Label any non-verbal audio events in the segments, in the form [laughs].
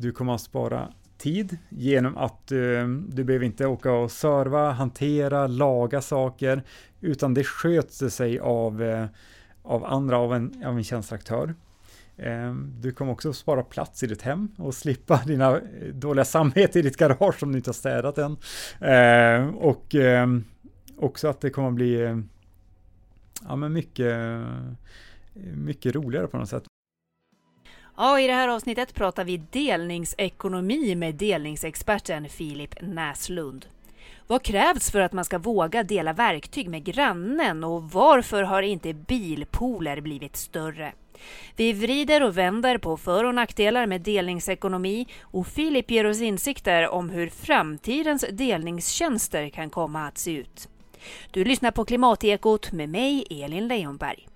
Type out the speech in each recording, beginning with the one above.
du kommer att spara tid genom att uh, du behöver inte åka och serva, hantera, laga saker, utan det sköter sig av, eh, av andra, av en, av en tjänsteaktör. Eh, du kommer också spara plats i ditt hem och slippa dina dåliga samvete i ditt garage om du inte har städat än. Och också att det kommer att bli ja, men mycket, mycket roligare på något sätt. Ja, i det här avsnittet pratar vi delningsekonomi med delningsexperten Filip Näslund. Vad krävs för att man ska våga dela verktyg med grannen och varför har inte bilpooler blivit större? Vi vrider och vänder på för och nackdelar med delningsekonomi och Filip ger oss insikter om hur framtidens delningstjänster kan komma att se ut. Du lyssnar på Klimatekot med mig, Elin Leijonberg.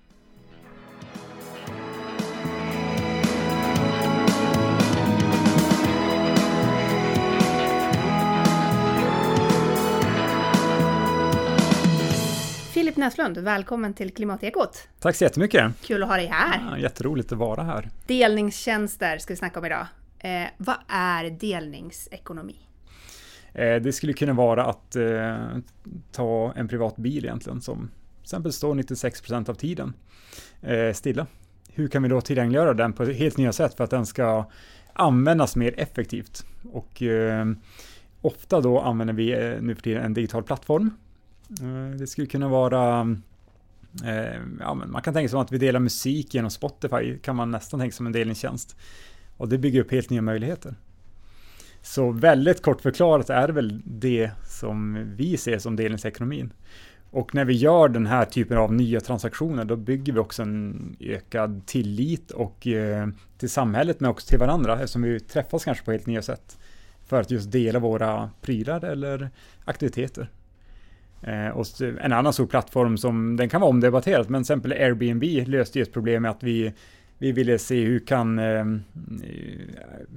Filip Näslund, välkommen till Klimatekot. Tack så jättemycket. Kul att ha dig här. Ja, jätteroligt att vara här. Delningstjänster ska vi snacka om idag. Eh, vad är delningsekonomi? Eh, det skulle kunna vara att eh, ta en privat bil egentligen som till exempel står 96 av tiden eh, stilla. Hur kan vi då tillgängliggöra den på ett helt nya sätt för att den ska användas mer effektivt? Och eh, ofta då använder vi eh, nu för tiden en digital plattform Eh, det skulle kunna vara eh, ja, man kan tänka sig att vi delar musik genom Spotify, kan man nästan tänka sig som en delningstjänst. Och det bygger upp helt nya möjligheter. Så väldigt kort förklarat är det väl det som vi ser som delningsekonomin. Och när vi gör den här typen av nya transaktioner, då bygger vi också en ökad tillit och eh, till samhället, men också till varandra, eftersom vi träffas kanske på helt nya sätt. För att just dela våra prylar eller aktiviteter. Eh, och en annan stor plattform som, den kan vara omdebatterad, men till exempel Airbnb löste ju ett problem med att vi, vi ville se hur kan ehm, eh,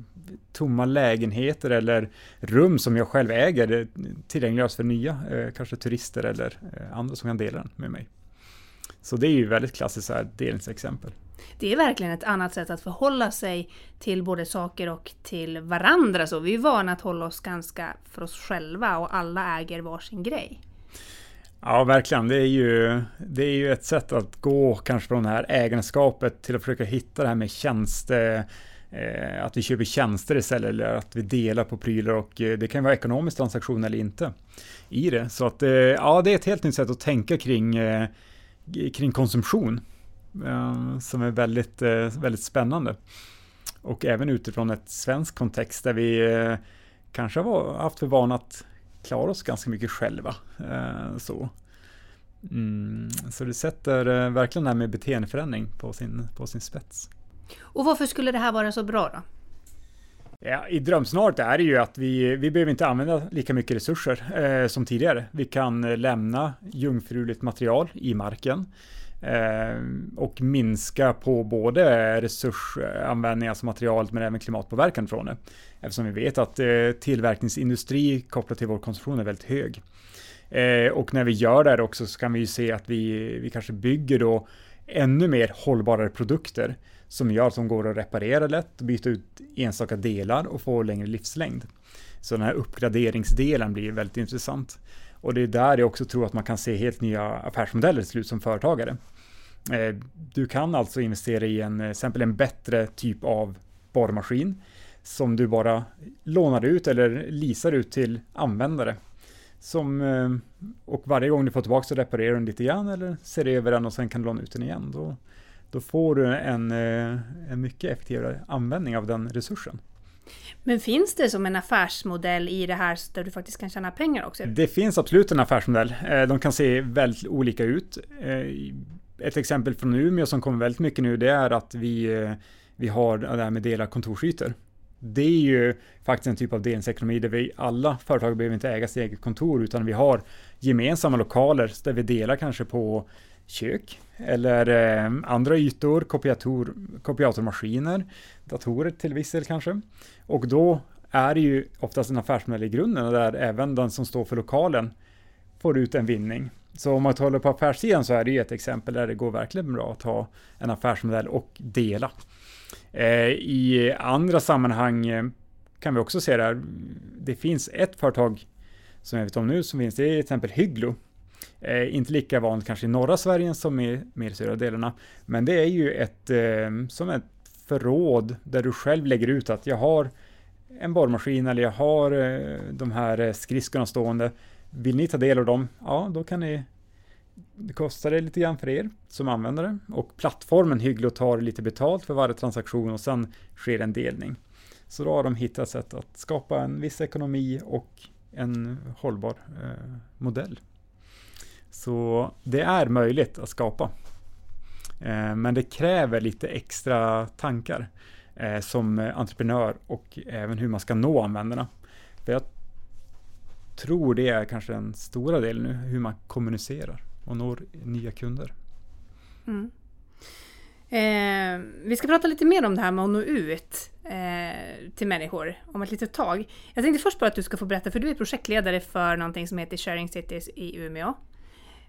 tomma lägenheter eller rum som jag själv äger eh, tillgängliggöras för nya, eh, kanske turister eller eh, andra som kan dela den med mig. Så det är ju väldigt klassiskt här delningsexempel. Det är verkligen ett annat sätt att förhålla sig till både saker och till varandra. Så vi är vana att hålla oss ganska för oss själva och alla äger varsin grej. Ja, verkligen. Det är, ju, det är ju ett sätt att gå kanske från det här ägandeskapet till att försöka hitta det här med tjänster, eh, att vi köper tjänster istället eller att vi delar på prylar och eh, det kan vara ekonomisk transaktion eller inte i det. Så att eh, ja, det är ett helt nytt sätt att tänka kring, eh, kring konsumtion eh, som är väldigt, eh, väldigt spännande. Och även utifrån ett svensk kontext där vi eh, kanske har haft för vana att klara oss ganska mycket själva. Eh, så. Mm, så det sätter eh, verkligen det här med beteendeförändring på sin, på sin spets. Och varför skulle det här vara så bra då? Ja, I drömscenariot är det ju att vi, vi behöver inte använda lika mycket resurser eh, som tidigare. Vi kan eh, lämna jungfruligt material i marken Eh, och minska på både resursanvändning, alltså materialet, men även klimatpåverkan från det. Eftersom vi vet att eh, tillverkningsindustri kopplat till vår konsumtion är väldigt hög. Eh, och när vi gör det här också så kan vi ju se att vi, vi kanske bygger då ännu mer hållbarare produkter som gör att de går att reparera lätt, byta ut enstaka delar och få längre livslängd. Så den här uppgraderingsdelen blir väldigt intressant. Och det är där jag också tror att man kan se helt nya affärsmodeller till slut som företagare. Eh, du kan alltså investera i en, eh, exempel en bättre typ av borrmaskin som du bara lånar ut eller leasar ut till användare. Som, eh, och varje gång du får tillbaka så reparerar den lite grann eller ser över den och sen kan du låna ut den igen. Då, då får du en, en mycket effektivare användning av den resursen. Men finns det som en affärsmodell i det här där du faktiskt kan tjäna pengar också? Det finns absolut en affärsmodell. Eh, de kan se väldigt olika ut. Eh, ett exempel från Umeå som kommer väldigt mycket nu det är att vi, eh, vi har det här med dela kontorsytor det är ju faktiskt en typ av delningsekonomi där vi alla företag behöver inte äga sitt eget kontor utan vi har gemensamma lokaler där vi delar kanske på kök eller eh, andra ytor, kopiator, kopiatormaskiner, datorer till viss del kanske. Och då är det ju oftast en affärsmodell i grunden där även den som står för lokalen får ut en vinning. Så om man håller på affärssidan så är det ju ett exempel där det går verkligen bra att ha en affärsmodell och dela. Eh, I andra sammanhang eh, kan vi också se det här. Det finns ett företag som jag vet om nu som finns, det är till exempel Hygglo. Eh, inte lika vanligt kanske i norra Sverige som i mer södra delarna, men det är ju ett eh, som ett förråd där du själv lägger ut att jag har en borrmaskin eller jag har eh, de här eh, skridskorna stående. Vill ni ta del av dem? Ja, då kan ni det kostar det lite grann för er som användare och plattformen Hygglo tar lite betalt för varje transaktion och sen sker en delning. Så då har de hittat sätt att skapa en viss ekonomi och en hållbar eh, modell. Så det är möjligt att skapa. Eh, men det kräver lite extra tankar eh, som entreprenör och även hur man ska nå användarna. För jag tror det är kanske den stora delen nu, hur man kommunicerar och når nya kunder. Mm. Eh, vi ska prata lite mer om det här med att nå ut eh, till människor om ett litet tag. Jag tänkte först bara att du ska få berätta, för du är projektledare för någonting som heter Sharing Cities i Umeå.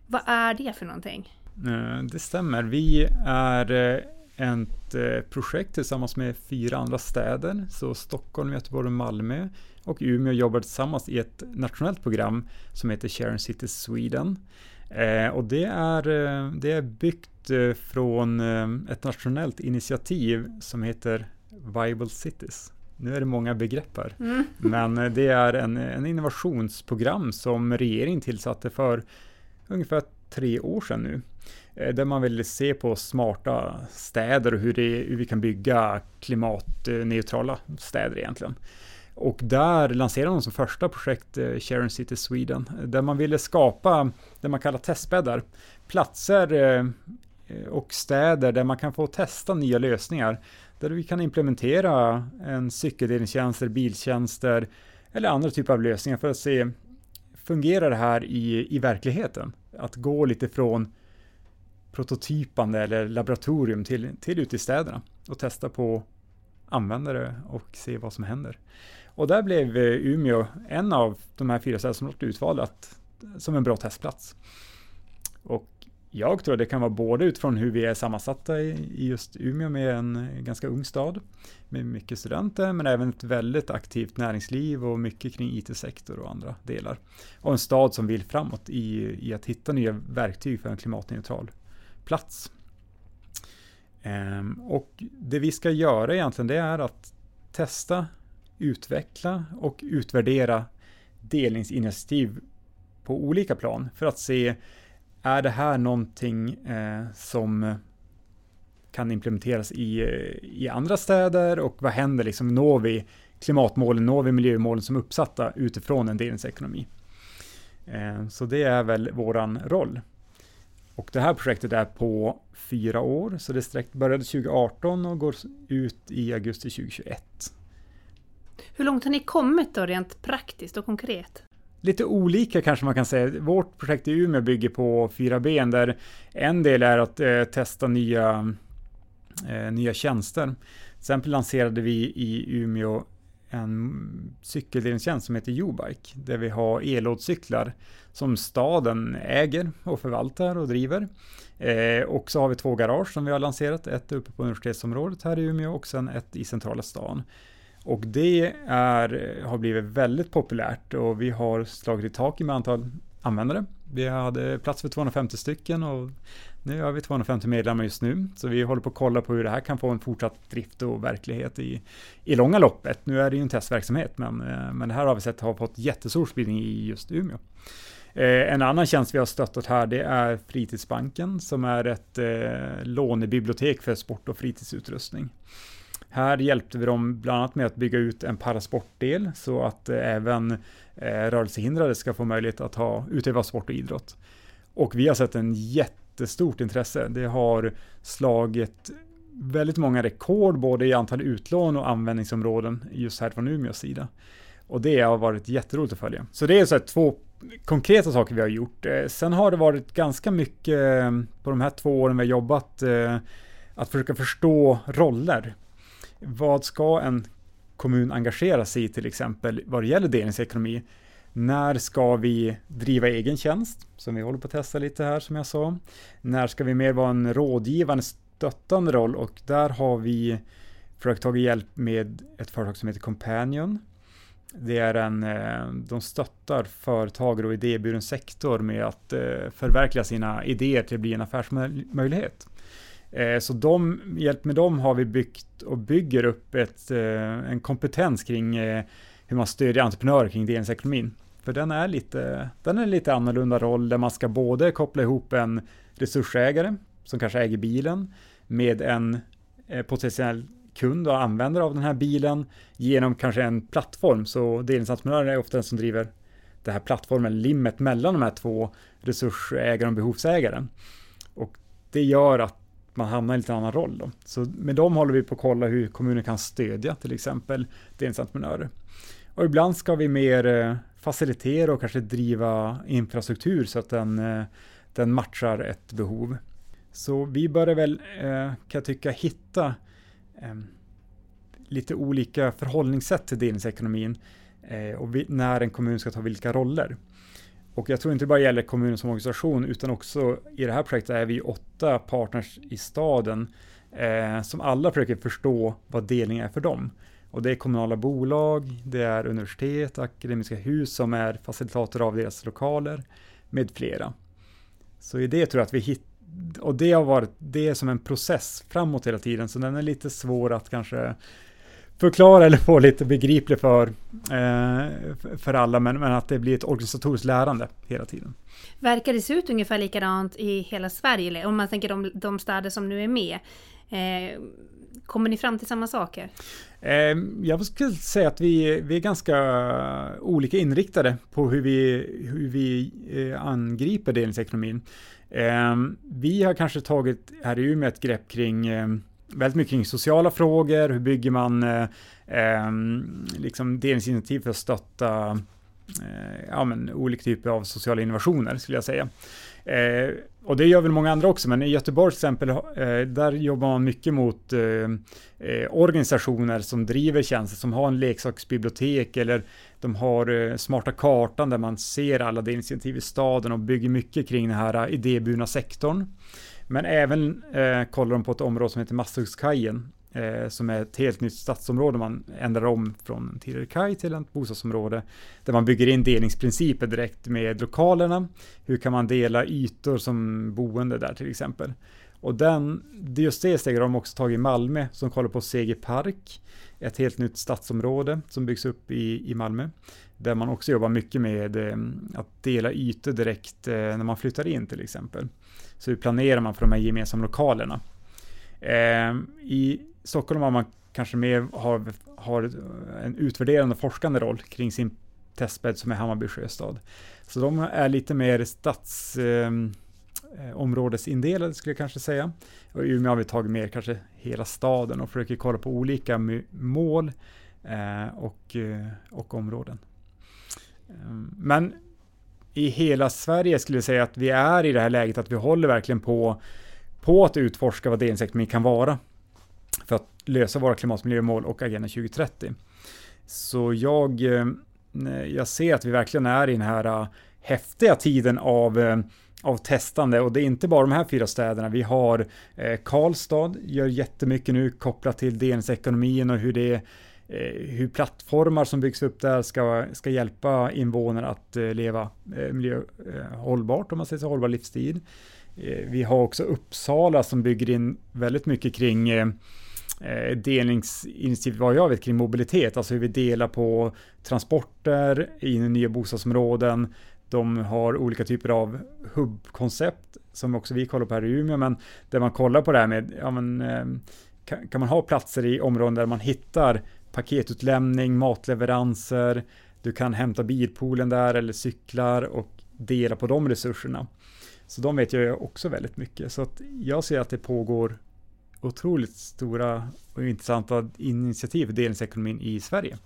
Vad är det för någonting? Eh, det stämmer. Vi är eh, ett eh, projekt tillsammans med fyra andra städer, så Stockholm, Göteborg och Malmö och Umeå jobbar tillsammans i ett nationellt program som heter Sharing Cities Sweden. Eh, och det är, det är byggt från ett nationellt initiativ som heter Viable Cities. Nu är det många begrepp här, mm. men det är en, en innovationsprogram som regeringen tillsatte för ungefär tre år sedan nu. Eh, där man ville se på smarta städer och hur, det, hur vi kan bygga klimatneutrala städer egentligen. Och där lanserade de som första projekt eh, Sharon City Sweden, där man ville skapa det man kallar testbäddar. Platser eh, och städer där man kan få testa nya lösningar. Där vi kan implementera en cykeldelningstjänster, biltjänster eller andra typer av lösningar för att se fungerar det här i, i verkligheten? Att gå lite från prototypande eller laboratorium till, till ute i städerna och testa på användare och se vad som händer. Och där blev eh, Umeå en av de här fyra städerna som blev utvalda som en bra testplats. Och jag tror det kan vara både utifrån hur vi är sammansatta i just Umeå med en ganska ung stad med mycket studenter men även ett väldigt aktivt näringsliv och mycket kring IT-sektor och andra delar. Och en stad som vill framåt i, i att hitta nya verktyg för en klimatneutral plats. Ehm, och det vi ska göra egentligen det är att testa utveckla och utvärdera delningsinitiativ på olika plan för att se är det här någonting eh, som eh, kan implementeras i, eh, i andra städer och vad händer liksom? Når vi klimatmålen, når vi miljömålen som är uppsatta utifrån en delningsekonomi? Eh, så det är väl våran roll. Och det här projektet är på fyra år, så det sträckt, började 2018 och går ut i augusti 2021. Hur långt har ni kommit då rent praktiskt och konkret? Lite olika kanske man kan säga. Vårt projekt i Umeå bygger på fyra ben där en del är att eh, testa nya, eh, nya tjänster. Till exempel lanserade vi i Umeå en cykeldelningstjänst som heter U-Bike där vi har elådcyklar som staden äger och förvaltar och driver. Eh, och så har vi två garage som vi har lanserat, ett uppe på universitetsområdet här i Umeå och sen ett i centrala stan. Och det är, har blivit väldigt populärt och vi har slagit i taket med antal användare. Vi hade plats för 250 stycken och nu har vi 250 medlemmar just nu. Så vi håller på att kolla på hur det här kan få en fortsatt drift och verklighet i, i långa loppet. Nu är det ju en testverksamhet men, eh, men det här har vi sett har fått jättestor spridning i just Umeå. Eh, en annan tjänst vi har stöttat här det är Fritidsbanken som är ett eh, lånebibliotek för sport och fritidsutrustning. Här hjälpte vi dem bland annat med att bygga ut en parasportdel så att eh, även eh, rörelsehindrade ska få möjlighet att ha, utöva sport och idrott. Och vi har sett en jättestort intresse. Det har slagit väldigt många rekord både i antal utlån och användningsområden just här från Umeås sida. Och det har varit jätteroligt att följa. Så det är så här två konkreta saker vi har gjort. Eh, sen har det varit ganska mycket på de här två åren vi har jobbat att försöka förstå roller vad ska en kommun engagera sig i till exempel vad det gäller delningsekonomi? När ska vi driva egen tjänst, som vi håller på att testa lite här som jag sa? När ska vi mer vara en rådgivande, stöttande roll och där har vi försökt ta hjälp med ett företag som heter Companion. Det är en, eh, de stöttar företagare och idéburen sektor med att eh, förverkliga sina idéer till att bli en affärsmöjlighet. Eh, så de, hjälp med dem har vi byggt och bygger upp ett, eh, en kompetens kring eh, hur man stödjer entreprenörer kring delningsekonomin. För den är lite, den är en lite annorlunda roll där man ska både koppla ihop en resursägare som kanske äger bilen med en potentiell kund och användare av den här bilen genom kanske en plattform. Så delningsentreprenören är ofta den som driver den här plattformen, limmet mellan de här två resursägaren och behovsägaren. Och det gör att man hamnar i en lite annan roll. Då. Så med dem håller vi på att kolla hur kommunen kan stödja till exempel delningsentreprenörer. Och ibland ska vi mer eh, facilitera och kanske driva infrastruktur så att den, eh, den matchar ett behov. Så vi börjar väl, eh, kan jag tycka, hitta ehm, lite olika förhållningssätt till delningsekonomin och när en kommun ska ta vilka roller. Och jag tror inte bara gäller kommunen som organisation utan också i det här projektet är vi åtta partners i staden eh, som alla försöker förstå vad delning är för dem. Och det är kommunala bolag, det är universitet, akademiska hus som är facilitator av deras lokaler med flera. Så i det tror jag att vi hittar och det har varit, det är som en process framåt hela tiden, så den är lite svår att kanske förklara eller få lite begriplig för, eh, för alla, men, men, att det blir ett organisatoriskt lärande hela tiden. Verkar det se ut ungefär likadant i hela Sverige, om man tänker de, de städer som nu är med? Eh, kommer ni fram till samma saker? Eh, jag skulle säga att vi, vi är ganska olika inriktade på hur vi, hur vi angriper delningsekonomin. Vi har kanske tagit här i Umeå ett grepp kring väldigt mycket kring sociala frågor, hur bygger man eh, ehm, liksom delningsinitiativ för att stötta eh, ja, men, olika typer av sociala innovationer skulle jag säga. Eh, och det gör väl många andra också, men i Göteborg till exempel, eh, där jobbar man mycket mot eh, eh organisationer som driver tjänster, som har en leksaksbibliotek eller de har eh, smarta kartan där man ser alla de initiativ i staden och bygger mycket kring den här idéburna sektorn. Men även eh, kollar de på ett område som heter Masthugskajen eh, som är ett helt nytt stadsområde. Man ändrar om från en tidigare kaj till ett bostadsområde där man bygger in delningsprinciper direkt med lokalerna. Hur kan man dela ytor som boende där till exempel? Och den, just det steget har de också tagit i Malmö som kollar på Seger Park, ett helt nytt stadsområde som byggs upp i, i Malmö. Där man också jobbar mycket med eh, att dela ytor direkt eh, när man flyttar in till exempel. Så hur planerar man för de här gemensamma lokalerna? Eh, I Stockholm har man kanske mer har, har en utvärderande forskande roll kring sin testbädd som är Hammarby sjöstad. Så de är lite mer stadsområdesindelade skulle jag kanske säga. Och i Umeå har vi tagit mer kanske hela staden och försöker kolla på olika mål eh, och, och områden. Ehm, men i hela Sverige skulle jag säga att vi är i det här läget att vi håller verkligen på, på att utforska vad delningsekonomi kan vara för att lösa våra klimatmiljömål och Agenda 2030. Så jag, eh, jag ser att vi verkligen är i den här eh, häftiga tiden av, eh, av testande och det är inte bara de här fyra städerna. Vi har Karlstad, gör jättemycket nu kopplat till delningsekonomin och hur det Eh, hur plattformar som byggs upp där ska, ska hjälpa invånare att eh, leva eh, miljö, hållbart, om man säger så, hållbar livsstil. Vi har också Uppsala som bygger in väldigt mycket kring delningsinitiativ, vad jag vet, kring mobilitet, alltså hur vi delar på transporter i nya bostadsområden. De har olika typer av hubbkoncept som också vi kollar på här i Umeå, men där man kollar på det här med, ja men, kan, kan man ha platser i områden där man hittar paketutlämning, matleveranser, du kan hämta bilpoolen där eller cyklar och dela på de resurserna. Så de vet jag också väldigt mycket. Så att jag ser att det pågår otroligt stora och intressanta initiativ för delningsekonomin i Sverige.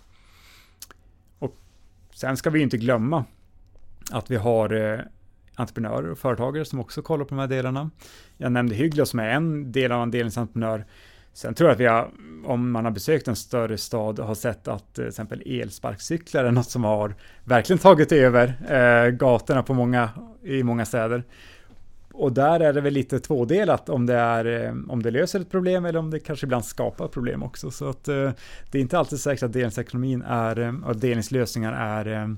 Och sen ska vi inte glömma att vi har eh, entreprenörer och företagare som också kollar på de här delarna. Jag nämnde Hygglo som är en del av en delningsentreprenör. Sen tror jag att vi har, om man har besökt en större stad, har sett att eh, till exempel elsparkcyklar är något som har verkligen tagit över eh, gatorna på många, i många städer. och där är det väl lite tvådelat om det, är, eh, om det löser ett problem eller om det kanske ibland skapar problem också. Så att eh, det är inte alltid säkert att delningsekonomin är, och delningslösningar är,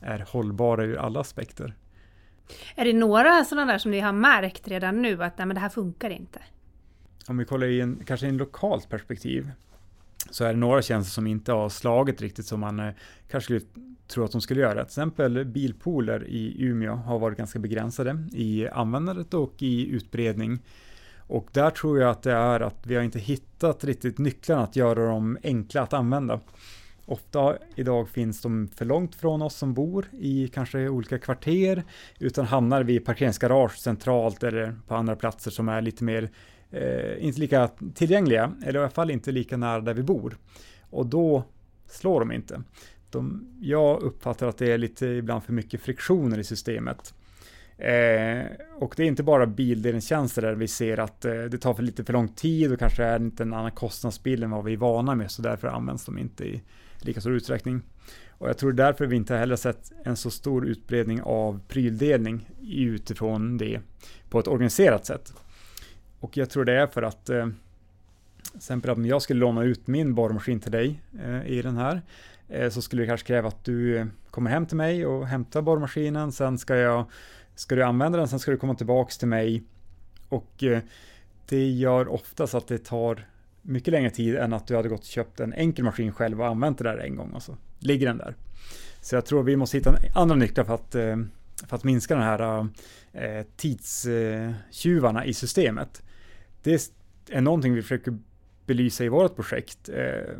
är hållbara ur alla aspekter. Är det några sådana där som ni har märkt redan nu att nej, men det här funkar inte? Om vi kollar i en, kanske i en lokalt perspektiv så är det några tjänster som inte har slagit riktigt som man eh, kanske skulle tro att de skulle göra. Till exempel bilpooler i Umeå har varit ganska begränsade i användandet och i utbredning. Och där tror jag att det är att vi har inte hittat riktigt nycklarna att göra dem enkla att använda. Ofta idag finns de för långt från oss som bor i kanske olika kvarter, utan hamnar vi i parkeringsgarage centralt eller på andra platser som är lite mer, eh, inte lika tillgängliga, eller i alla fall inte lika nära där vi bor. Och då slår de inte. De, jag uppfattar att det är lite ibland för mycket friktioner i systemet. Eh, och det är inte bara bildelningstjänster där vi ser att eh, det tar för lite för lång tid och kanske är inte en annan kostnadsbild än vad vi är vana med, så därför används de inte i lika stor utsträckning. Och jag tror därför vi inte heller sett en så stor utbredning av pryldelning utifrån det på ett organiserat sätt. Och jag tror det är för att eh, till exempel om jag skulle låna ut min borrmaskin till dig eh, i den här eh, så skulle det kanske kräva att du eh, kommer hem till mig och hämtar borrmaskinen. Sen ska, jag, ska du använda den, sen ska du komma tillbaks till mig och eh, det gör oftast att det tar mycket längre tid än att du hade gått och köpt en enkel maskin själv och använt det där en gång och så ligger den där. Så jag tror vi måste hitta andra nycklar för att, eh, för att minska de här eh, tidstjuvarna i systemet. Det är någonting vi försöker belysa i vårt projekt. Eh,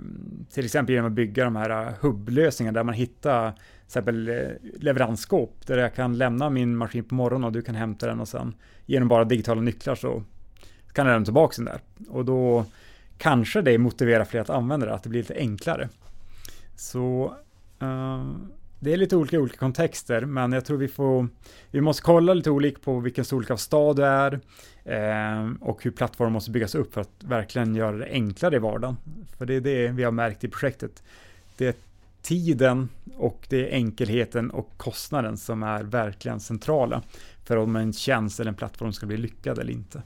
till exempel genom att bygga de här äh, hubblösningarna där man hittar till exempel äh, leveransskåp där jag kan lämna min maskin på morgonen och du kan hämta den och sen genom bara digitala nycklar så kan jag lämna tillbaka den där. Och då kanske det motiverar fler att använda det, att det blir lite enklare. Så uh, det är lite olika i olika kontexter, men jag tror vi får, vi måste kolla lite olika på vilken storlek av stad du är och hur plattformen måste byggas upp för att verkligen göra det enklare i vardagen. För det är det vi har märkt i projektet. Det är tiden och det är enkelheten och kostnaden som är verkligen centrala för om en tjänst eller en plattform ska bli lyckad eller inte.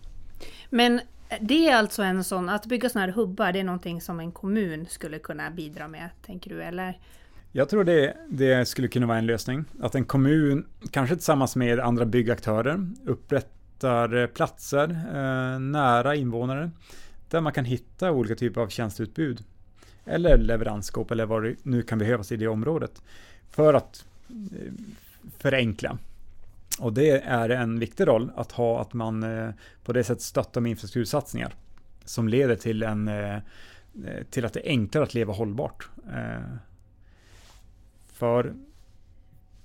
Men det är alltså en sån, att bygga sådana här hubbar, det är någonting som en kommun skulle kunna bidra med, tänker du, eller? Jag tror det, det skulle kunna vara en lösning. Att en kommun, kanske tillsammans med andra byggaktörer, upprättar Eh, platser eh, nära invånare där man kan hitta olika typer av tjänsteutbud eller leveransskåp eller vad det nu kan behövas i det området för att eh, förenkla och det är en viktig roll att ha att man eh, på det sättet stöttar med infrastruktursatsningar som leder till, en, eh, eh, till att det är enklare att leva hållbart. För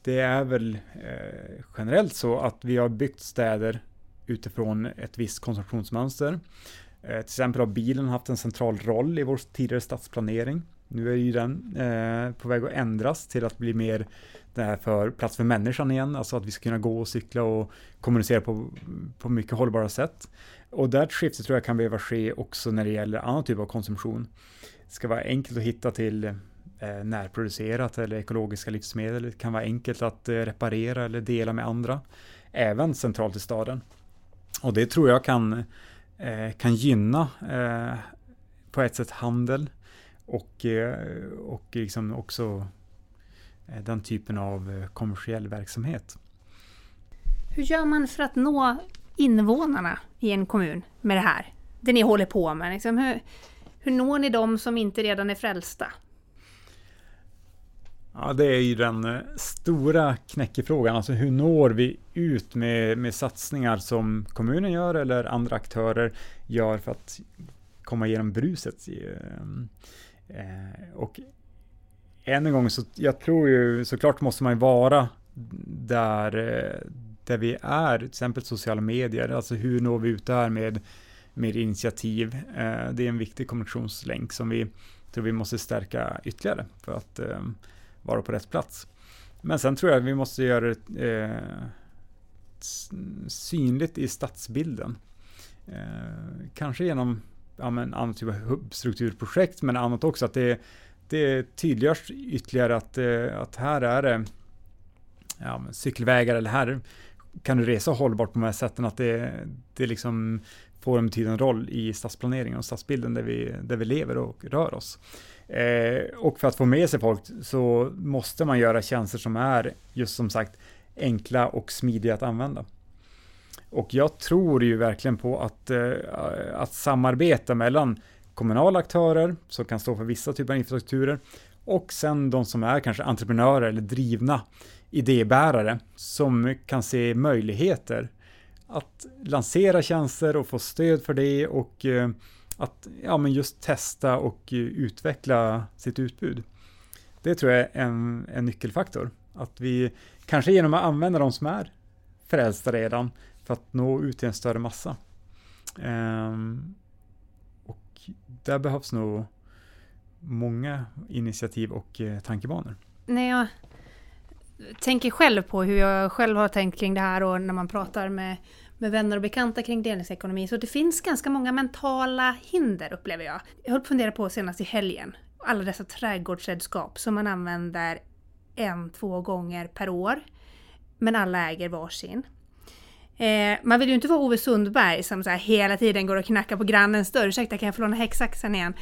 det är väl generellt så att vi har byggt städer utifrån ett visst konsumtionsmönster. Eh, till exempel har bilen haft en central roll i vår tidigare stadsplanering. Nu är ju den eh, på väg att ändras till att bli mer det här för plats för människan igen, alltså att vi ska kunna gå och cykla och kommunicera på, på mycket hållbara sätt. Och det skiftet tror jag kan behöva ske också när det gäller annan typ av konsumtion. Det ska vara enkelt att hitta till eh, närproducerat eller ekologiska livsmedel. Det kan vara enkelt att eh, reparera eller dela med andra, även centralt i staden. Och det tror jag kan, eh, kan gynna eh, på ett sätt handel och, eh, och liksom också eh, den typen av eh, kommersiell verksamhet. Hur gör man för att nå invånarna i en kommun med det här? Det ni håller på med. Liksom hur, hur når ni dem som inte redan är frälsta? Ja, det är ju den eh, stora knäckefrågan. Alltså hur når vi ut med, med satsningar som kommunen gör eller andra aktörer gör för att komma igenom bruset? Eh, eh, och än en gång, så jag tror ju såklart måste man ju vara där, där vi är, till exempel sociala medier, alltså hur når vi ut där med, med initiativ. Det är en viktig kommunikationslänk som vi tror vi måste stärka ytterligare för att vara på rätt plats. Men sen tror jag vi måste göra det eh, synligt i stadsbilden. Eh, kanske genom ja, men, annan typ av hubbstrukturprojekt, men annat också att det, det tydliggörs ytterligare att, eh, att här är det ja, cykelvägar eller här kan du resa hållbart på de här sätten att det, det liksom får en betydande roll i stadsplaneringen och stadsbilden där vi, där vi lever och rör oss. Eh, och för att få med sig folk så måste man göra tjänster som är just som sagt enkla och smidiga att använda. Och jag tror ju verkligen på att, eh, att samarbeta mellan kommunala aktörer som kan stå för vissa typer av infrastrukturer och sen de som är kanske entreprenörer eller drivna idébärare som kan se möjligheter att lansera tjänster och få stöd för det och eh, att ja, men just testa och eh, utveckla sitt utbud. Det tror jag är en, en nyckelfaktor. Att vi kanske genom att använda de som är frälsta redan för att nå ut till en större massa. Um, och där behövs nog många initiativ och eh, tankebanor. När jag tänker själv på hur jag själv har tänkt kring det här och när man pratar med, med vänner och bekanta kring delningsekonomi, så det finns ganska många mentala hinder upplever jag. Jag höll på att fundera på senast i helgen, alla dessa trädgårdsredskap som man använder en, två gånger per år, men alla äger varsin. Eh, man vill ju inte vara Ove Sundberg som så hela tiden går och knackar på grannens dörr. Ursäkta, kan jag få låna häcksaxen igen?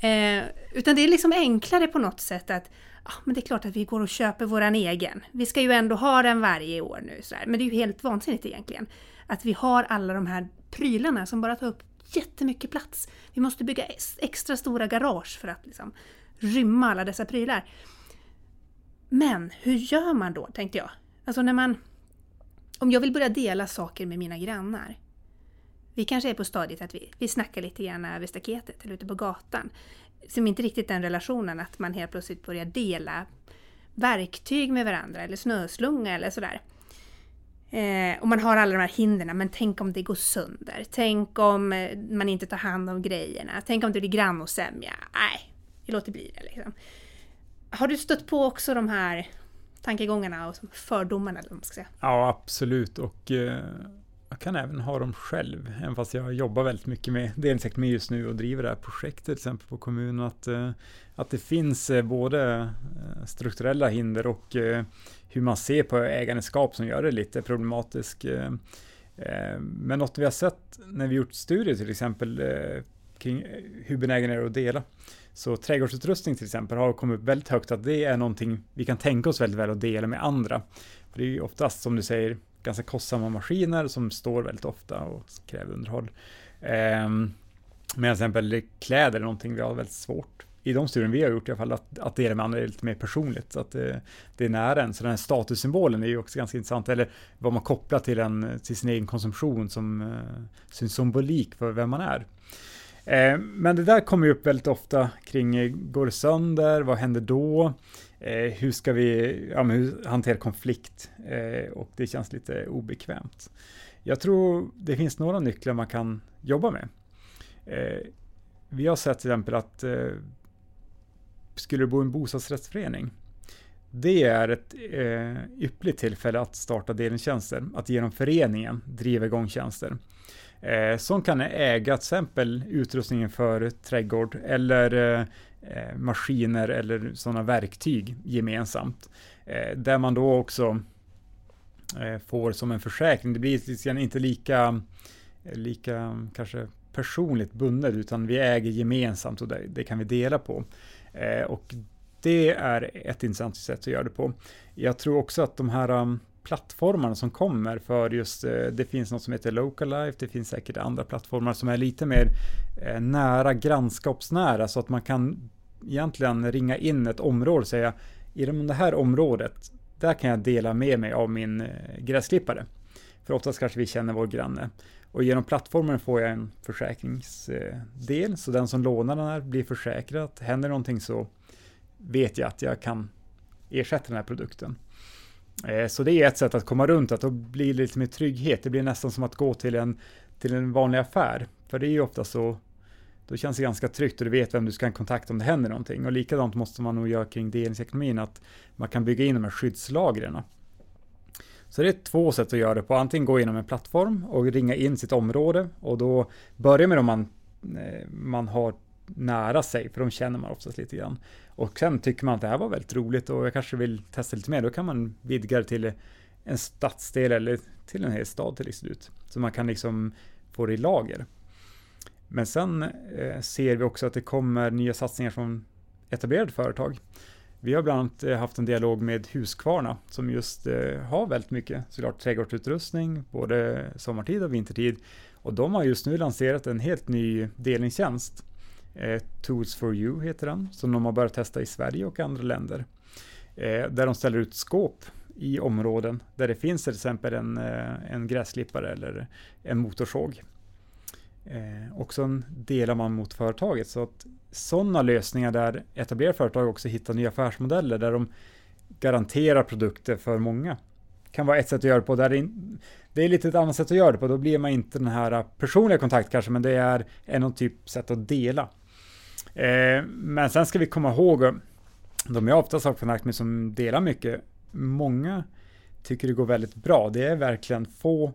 Eh, utan det är liksom enklare på något sätt att ah, men det är klart att vi går och köper våran egen. Vi ska ju ändå ha den varje år nu. Så här. Men det är ju helt vansinnigt egentligen. Att vi har alla de här prylarna som bara tar upp jättemycket plats. Vi måste bygga extra stora garage för att liksom rymma alla dessa prylar. Men hur gör man då, tänkte jag? Alltså när man om jag vill börja dela saker med mina grannar. Vi kanske är på stadiet att vi, vi snackar lite grann över staketet eller ute på gatan. Som inte riktigt den relationen att man helt plötsligt börjar dela verktyg med varandra eller snöslunga eller sådär. Eh, och man har alla de här hindren, men tänk om det går sönder? Tänk om eh, man inte tar hand om grejerna? Tänk om det blir grannosämja? Nej, vi låter bli det liksom. Har du stött på också de här tankegångarna och fördomarna. Eller vad man ska säga. Ja, absolut. Och eh, jag kan även ha dem själv, även fast jag jobbar väldigt mycket med delningsekonomi just nu och driver det här projektet till exempel på kommunen. Att, eh, att det finns eh, både eh, strukturella hinder och hur man ser på ägandeskap som gör det lite problematiskt. Men något vi har sett när vi gjort studier till exempel kring hur benägen är att dela så trädgårdsutrustning till exempel har kommit upp väldigt högt att det är någonting vi kan tänka oss väldigt väl att dela med andra. För det är ju oftast som du säger ganska kostsamma maskiner som står väldigt ofta och kräver underhåll. Eh, Medan till exempel kläder är någonting vi har väldigt svårt i de studier vi har gjort i alla fall, att, att dela med andra är lite mer personligt. Så att det, det är nära en. Så den här statussymbolen är ju också ganska intressant. Eller vad man kopplar till, en, till sin egen konsumtion som eh, sin symbolik för vem man är. Eh, men det där kommer ju upp väldigt ofta kring, eh, går det sönder, vad händer då? Eh, hur ska vi ja, hur hantera konflikt? Eh, och det känns lite obekvämt. Jag tror det finns några nycklar man kan jobba med. Eh, vi har sett till exempel att skulle du bo i en bostadsrättsförening, det är ett yppligt tillfälle att starta delningstjänster, att genom föreningen driva igång tjänster eh, som kan äga till exempel utrustningen för trädgård eller eh, eh, maskiner eller sådana verktyg gemensamt. Eh, där man då också eh, får som en försäkring. Det blir inte lika, lika kanske personligt bundet utan vi äger gemensamt och det, det kan vi dela på. Eh, och det är ett intressant sätt att göra det på. Jag tror också att de här um, plattformarna som kommer för just, eh, det finns något som heter Localife, det finns säkert andra plattformar som är lite mer eh, nära grannskapsnära så att man kan egentligen ringa in ett område och säga i det här området, där kan jag dela med mig av min eh, gräsklippare. För oftast kanske vi känner vår granne. Och genom plattformen får jag en försäkringsdel, så den som lånar den här blir försäkrad. Händer någonting så vet jag att jag kan ersätta den här produkten. Eh, så det är ett sätt att komma runt att då blir det lite mer trygghet. Det blir nästan som att gå till en, till en vanlig affär. För det är ju ofta så, då känns det ganska tryggt och du vet vem du ska kontakta om det händer någonting. Och likadant måste man nog göra kring delningsekonomin, att man kan bygga in de här skyddslagren. Så det är två sätt att göra det på. Antingen gå igenom en plattform och ringa in sitt område och då börja med om man, eh, man har nära sig, för de känner man oftast lite grann. Och sen tycker man att det här var väldigt roligt och jag kanske vill testa lite mer, då kan man vidga det till en stadsdel eller till en hel stad till slut. Så man kan liksom få det i lager. Men sen eh, ser vi också att det kommer nya satsningar från etablerade företag. Vi har bland annat eh, haft en dialog med Huskvarna som just eh, har väldigt mycket såklart trädgårdsutrustning både sommartid och vintertid. Och de har just nu lanserat en helt ny delningstjänst. Eh, Tools for you heter den, som de har börjat testa i Sverige och andra länder. Eh, där de ställer ut skåp i områden där det finns till exempel en, eh, en gräsklippare eller en motorsåg. Och sen delar man mot företaget. Så att sådana lösningar där etablerade företag också hittar nya affärsmodeller där de garanterar produkter för många. Kan vara ett sätt att göra det på. Där det, in, det är lite ett annat sätt att göra det på. Då blir man inte den här personliga kontakt kanske, men det är en typ sätt att dela. Eh, men sen ska vi komma ihåg, eh, de jag oftast har kontakt med som delar mycket, många tycker det går väldigt bra. Det är verkligen få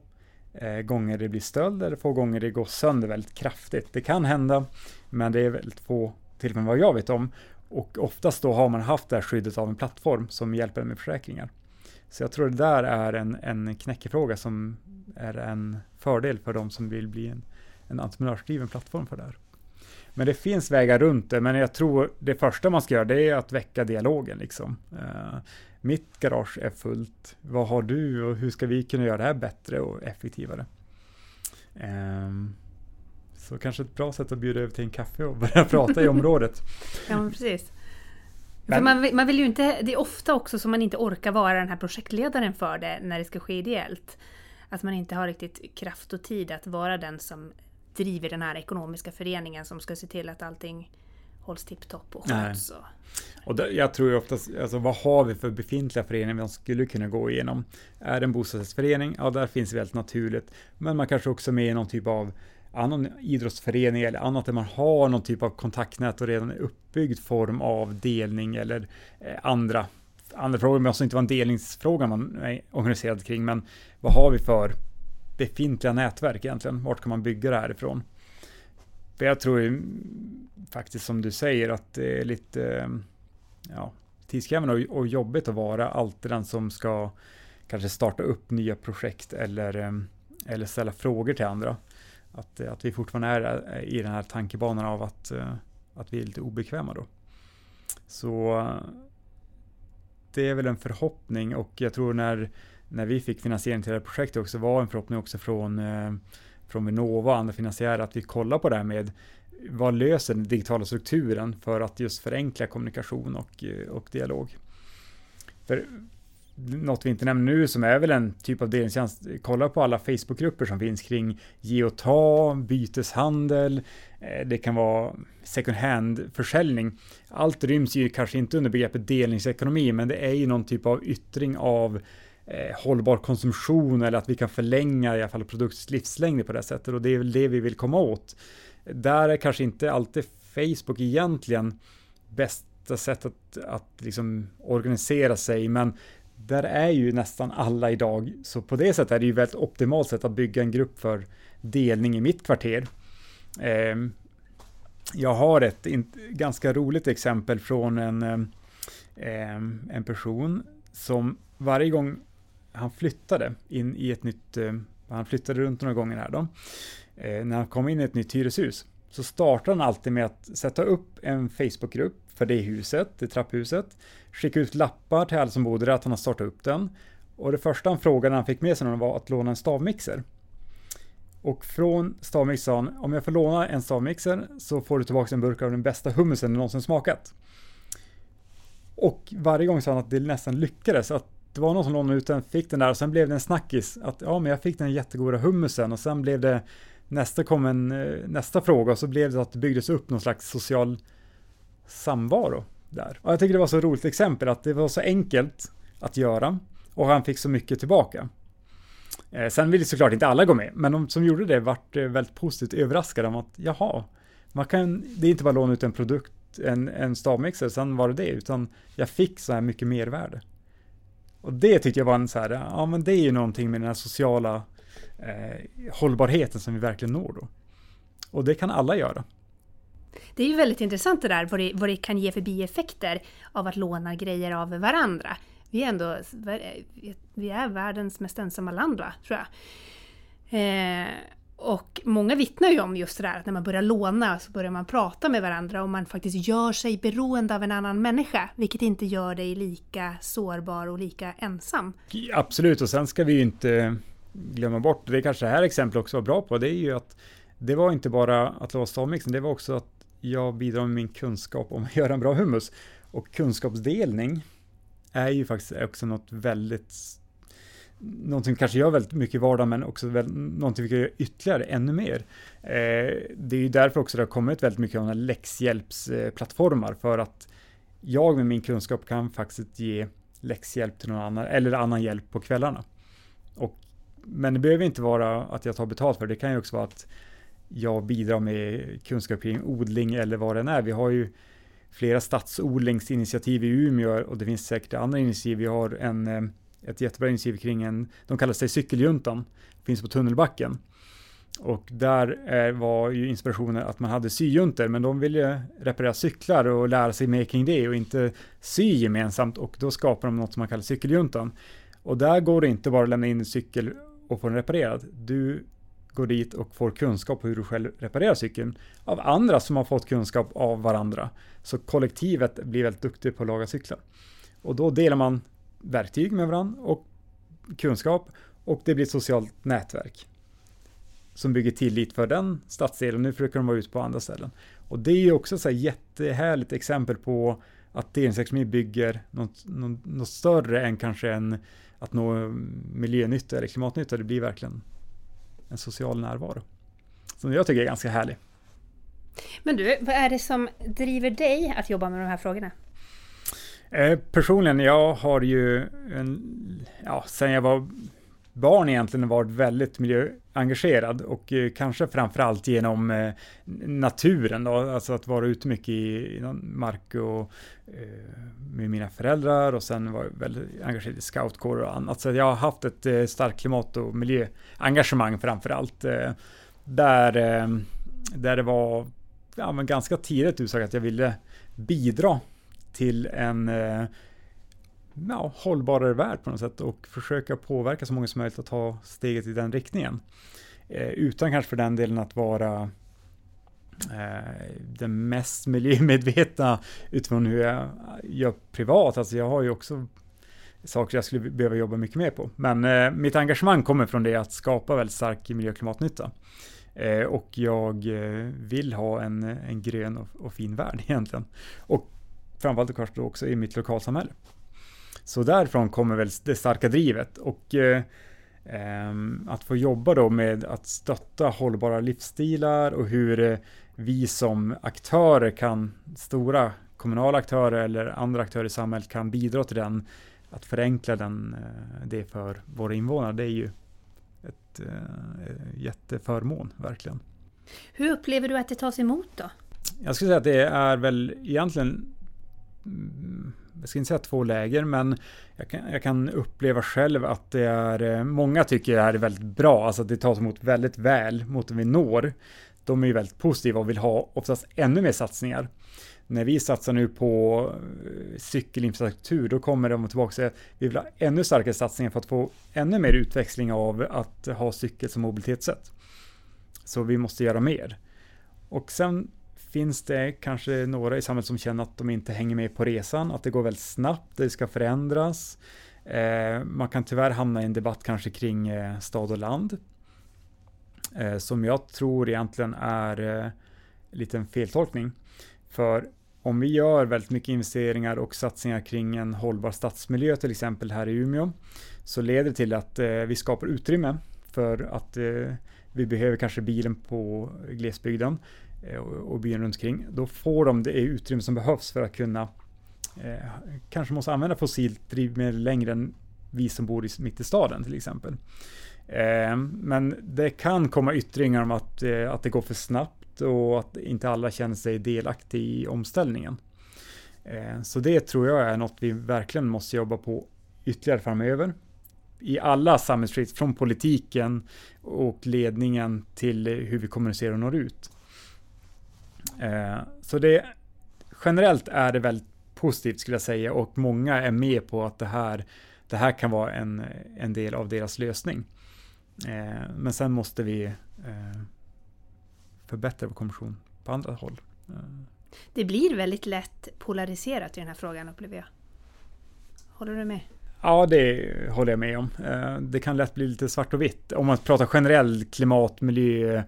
eh, gånger det blir stöld eller få gånger det går sönder väldigt kraftigt. Det kan hända, men det är väldigt få tillfällen vad jag vet om. Och oftast då har man haft det här skyddet av en plattform som hjälper med försäkringar. Så jag tror det där är en, en knäckefråga som är en fördel för de som vill bli en, en entreprenörsdriven plattform för det här. Men det finns vägar runt det, men jag tror det första man ska göra det är att väcka dialogen. Liksom. Uh, mitt garage är fullt, vad har du och hur ska vi kunna göra det här bättre och effektivare? Um, så kanske ett bra sätt att bjuda över till en kaffe och [laughs] börja prata i området. Ja, men precis. Men, man, man vill ju inte, det är ofta också som man inte orkar vara den här projektledaren för det när det ska ske ideellt. Att man inte har riktigt kraft och tid att vara den som driver den här ekonomiska föreningen som ska se till att allting hålls tipptopp och sköts. Och... och det, jag tror ju oftast, alltså vad har vi för befintliga föreningar vi skulle kunna gå igenom? Är det en bostadsrättsförening? Ja, där finns det väldigt naturligt. Men man kanske också är med i någon typ av annan idrottsförening eller annat där man har någon typ av kontaktnät och redan uppbyggd form av delning eller eh, andra andra frågor måste inte vara en delningsfråga man är organiserad kring, men vad har vi för befintliga nätverk egentligen? Vart kan man bygga det här ifrån? För jag tror faktiskt som du säger att det är lite eh, ja, tidskrävande och jobbigt att vara alltid den som ska kanske starta upp nya projekt eller, eh, eller ställa frågor till andra. Att, eh, att vi fortfarande är i den här tankebanan av att, att vi är lite obekväma då. Så det är väl en förhoppning och jag tror när, när vi fick finansiering till det här projektet också var en förhoppning också från, eh, från Vinnova och andra finansiärer att vi kollar på det här med vad löser den digitala strukturen för att just förenkla kommunikation och, eh, och dialog. För något vi inte nämner nu som är väl en typ av delningstjänst, kolla på alla Facebookgrupper som finns kring ge och ta, byteshandel, eh, det kan vara second hand-försäljning. Allt ryms ju kanske inte under begreppet delningsekonomi, men det är ju någon typ av yttring av eh, hållbar konsumtion eller att vi kan förlänga i alla fall produktens livslängd på det sättet. Och det är väl det vi vill komma åt. Där är kanske inte alltid Facebook egentligen bästa sättet att, att liksom organisera sig, men där är ju nästan alla idag, så på det sättet är det ju väldigt optimalt sätt att bygga en grupp för delning i mitt kvarter. Eh, jag har ett ganska roligt exempel från en, eh, ehm, en person som varje gång han flyttade in i ett nytt, eh, han flyttade runt några gånger här då, eh, när han kom in i ett nytt hyreshus så startar han alltid med att sätta upp en Facebookgrupp för det huset, det trapphuset, skicka ut lappar till alla som bodde där att han har startat upp den. Och det första han frågade när han fick med sig någon var att låna en stavmixer. Och från stavmixern, om jag får låna en stavmixer så får du tillbaka en burk av den bästa hummusen du någonsin smakat. Och varje gång sa han att det nästan lyckades, att det var någon som lånade ut den, fick den där och sen blev det en snackis att ja, men jag fick den jättegoda hummusen och sen blev det nästa kom en, eh, nästa fråga och så blev det att det byggdes upp någon slags social samvaro där. Och jag tycker det var så roligt exempel att det var så enkelt att göra och han fick så mycket tillbaka. Eh, sen ville såklart inte alla gå med, men de som gjorde det vart eh, väldigt positivt överraskade om att jaha, man kan, det är inte bara låna ut en produkt, en, en stavmixer, sen var det det, utan jag fick så här mycket mervärde. Och det tyckte jag var en så här, ja men det är ju någonting med den här sociala eh, hållbarheten som vi verkligen når då. Och det kan alla göra. Det är ju väldigt intressant det där vad det, vad det kan ge för bieffekter av att låna grejer av varandra. Vi är ändå eh, vi är världens mest ensamma land, va? tror jag. Eh, och många vittnar ju om just det där att när man börjar låna så börjar man prata med varandra och man faktiskt gör sig beroende av en annan människa, vilket inte gör dig lika sårbar och lika ensam. Absolut, och sen ska vi ju inte glömma bort, det kanske det här exemplet också var bra på, det är ju att det var inte bara att låsa stavmixen, det var också att jag bidrar med min kunskap om att göra en bra hummus. Och kunskapsdelning är ju faktiskt också något väldigt någonting vi kanske gör väldigt mycket i vardagen, men också väl, någonting vi kan göra ytterligare, ännu mer. Eh, det är ju därför också det har kommit väldigt mycket av läxhjälpsplattformar, för att jag med min kunskap kan faktiskt ge läxhjälp till någon annan, eller annan hjälp på kvällarna. Och, men det behöver inte vara att jag tar betalt för det, det kan ju också vara att jag bidrar med kunskap kring odling eller vad det än är. Vi har ju flera stadsodlingsinitiativ i Umeå och det finns säkert andra initiativ. Vi har en, eh, ett jättebra initiativ kring en, de kallar sig Cykeljuntan, finns på Tunnelbacken. Och där eh, var ju inspirationen att man hade syjuntor, men de ville reparera cyklar och lära sig mer kring det och inte sy gemensamt och då skapar de något som man kallar cykeljuntan. Och där går det inte bara att lämna in en cykel och få den reparerad. Du går dit och får kunskap på hur du själv reparerar cykeln av andra som har fått kunskap av varandra. Så kollektivet blir väldigt duktigt på att laga cyklar. Och då delar man verktyg med varandra och kunskap och det blir ett socialt nätverk som bygger tillit för den stadsdelen. Nu försöker de vara ute på andra ställen. Och det är ju också ett jättehärligt exempel på att delningsekonomi bygger något, något, något, större än kanske en att nå miljönytta eller klimatnytta. Det blir verkligen en social närvaro. Som jag tycker är ganska härlig. Men du, vad är det som driver dig att jobba med de här frågorna? Eh, personligen, jag har ju en, ja, sen jag var barn egentligen varit väldigt miljöengagerad och eh, kanske framförallt genom eh, naturen då, alltså att vara ute mycket i, i mark och eh, med mina föräldrar och sen var jag väldigt engagerad i scoutkår och annat. Så jag har haft ett eh, starkt klimat och miljöengagemang framförallt. Eh, där, eh, där det var ja, men ganska tidigt utsagt att jag ville bidra till en eh, ja, hållbarare värld på något sätt och försöka påverka så många som möjligt att ta steget i den riktningen. Eh, utan kanske för den delen att vara eh, den mest miljömedvetna utifrån hur jag eh, gör privat. Alltså jag har ju också saker jag skulle behöva jobba mycket mer på. Men eh, mitt engagemang kommer från det att skapa väldigt stark miljö och klimatnytta. Eh, och jag eh, vill ha en, en grön och, och, fin värld [laughs] egentligen. Och framförallt kanske också i mitt lokalsamhälle. Så därifrån kommer väl det starka drivet och eh, ehm, att få jobba då med att stötta hållbara livsstilar och hur eh, vi som aktörer kan, stora kommunala aktörer eller andra aktörer i samhället kan bidra till den, att förenkla den, eh, det för våra invånare. Det är ju ett eh, jätteförmån, verkligen. Hur upplever du att det tas emot då? Jag skulle säga att det är väl egentligen Mm, jag ska inte säga två läger, men jag kan, jag kan, uppleva själv att det är, eh, många tycker det här är väldigt bra, alltså att det tas emot väldigt väl mot det vi når. De är ju väldigt positiva och vill ha oftast ännu mer satsningar. När vi satsar nu på eh, cykelinfrastruktur, då kommer de tillbaka och säger att vi vill ha ännu starkare satsningar för att få ännu mer utväxling av att ha cykel som mobilitetssätt. Så vi måste göra mer. Och sen finns det kanske några i samhället som känner att de inte hänger med på resan, att det går väldigt snabbt, det ska förändras. Eh, man kan tyvärr hamna i en debatt kanske kring eh, stad och land, eh, som jag tror egentligen är eh, lite en feltolkning. För om vi gör väldigt mycket investeringar och satsningar kring en hållbar stadsmiljö, till exempel här i Umeå, så leder det till att eh, vi skapar utrymme för att eh, vi behöver kanske bilen på glesbygden. Eh, och byn runt omkring, då får de det utrymme som behövs för att kunna eh, kanske måste använda fossilt drivmedel längre än vi som bor i, mitt i staden till exempel. Eh, men det kan komma yttringar om att, eh, att det går för snabbt och att inte alla känner sig delaktiga i omställningen. Eh, så det tror jag är något vi verkligen måste jobba på ytterligare framöver i alla samhällsskikt, från politiken och ledningen till hur vi kommunicerar och når ut. Eh, så det generellt är det väldigt positivt skulle jag säga och många är med på att det här, det här kan vara en, en del av deras lösning. Eh, men sen måste vi eh, förbättra vår kommission på andra håll. Eh. Det blir väldigt lätt polariserat i den här frågan upplever jag. Håller du med? Ja, det håller jag med om. Eh, det kan lätt bli lite svart och vitt. Om man pratar generell klimat, miljö,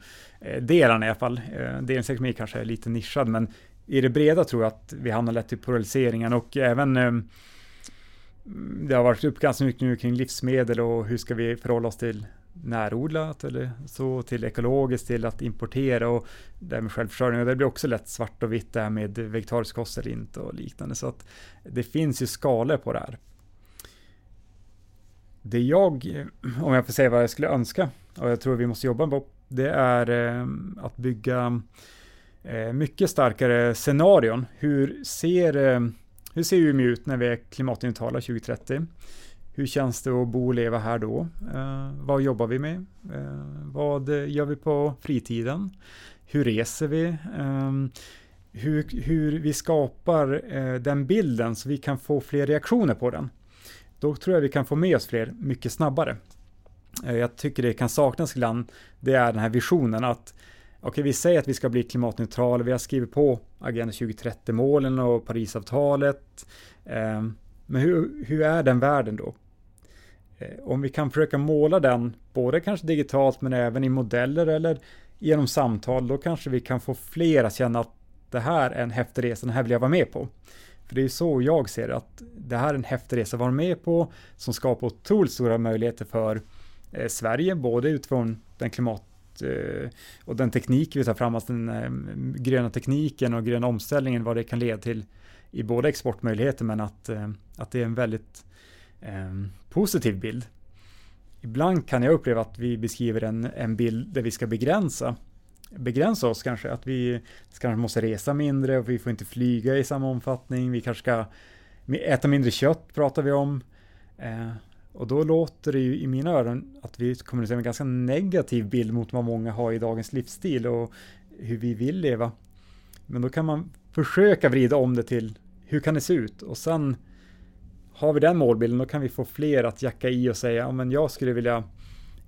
delarna i alla fall. Eh, Delningsekonomi kanske är lite nischad, men i det breda tror jag att vi hamnar lätt i polariseringen och även eh, det har varit upp ganska mycket nu kring livsmedel och hur ska vi förhålla oss till närodlat eller så till ekologiskt till att importera och det här med självförsörjning. Och det blir också lätt svart och vitt det här med vegetarisk kost eller inte och liknande. Så att det finns ju skalor på det här. Det jag, eh, om jag får säga vad jag skulle önska och jag tror vi måste jobba på, det är eh, att bygga eh, mycket starkare scenarion. Hur ser, hur ser Umeå ut när vi är klimatneutrala 2030? Hur känns det att bo och leva här då? Eh, vad jobbar vi med? Eh, vad gör vi på fritiden? Hur reser vi? Eh, hur, hur, vi skapar den bilden så vi kan få fler reaktioner på den. Då tror jag vi kan få med oss fler mycket snabbare. Eh, jag tycker det kan saknas ibland, det är den här visionen att Okej, okay, vi säger att vi ska bli klimatneutrala, vi har skrivit på Agenda 2030-målen och Parisavtalet. Eh, men hur, hur är den världen då? Eh, om vi kan försöka måla den, både kanske digitalt men även i modeller eller genom samtal, då kanske vi kan få fler att känna att det här är en häftig resa, den här vill jag vara med på. För det är så jag ser det, att det här är en häftig resa att vara med på, som skapar otroligt stora möjligheter för eh, Sverige, både utifrån den klimat eh, och den teknik vi tar fram, alltså den eh, gröna tekniken och gröna omställningen, vad det kan leda till i både exportmöjligheter, men att, eh, att det är en väldigt eh, positiv bild. Ibland kan jag uppleva att vi beskriver en, en bild där vi ska begränsa begränsa oss kanske, att vi kanske måste resa mindre och vi får inte flyga i samma omfattning, vi kanske ska äta mindre kött pratar vi om. Eh, och då låter det ju i mina öron att vi kommunicerar med en ganska negativ bild mot vad många har i dagens livsstil och hur vi vill leva. Men då kan man försöka vrida om det till hur kan det se ut? Och sen har vi den målbilden, då kan vi få fler att jacka i och säga, ja men jag skulle vilja,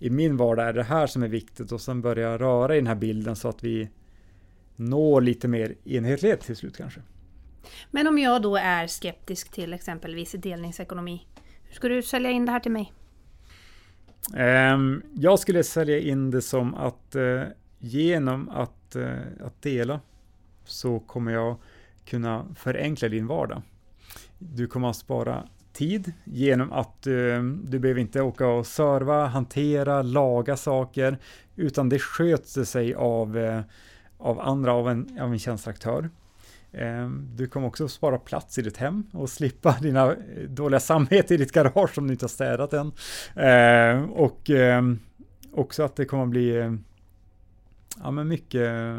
i min vardag är det här som är viktigt och sen börja röra i den här bilden så att vi når lite mer enhetlighet till slut kanske. Men om jag då är skeptisk till exempelvis delningsekonomi, hur ska du sälja in det här till mig? Um, jag skulle sälja in det som att uh, genom att, uh, att dela så kommer jag kunna förenkla din vardag. Du kommer att spara tid genom att uh, du behöver inte åka och serva, hantera, laga saker, utan det sköter sig av, eh, av andra, av en, av en tjänsteaktör. Eh, du kommer också spara plats i ditt hem och slippa dina eh, dåliga samvete i ditt garage om du inte har städat än. och också att det kommer bli ja, men mycket,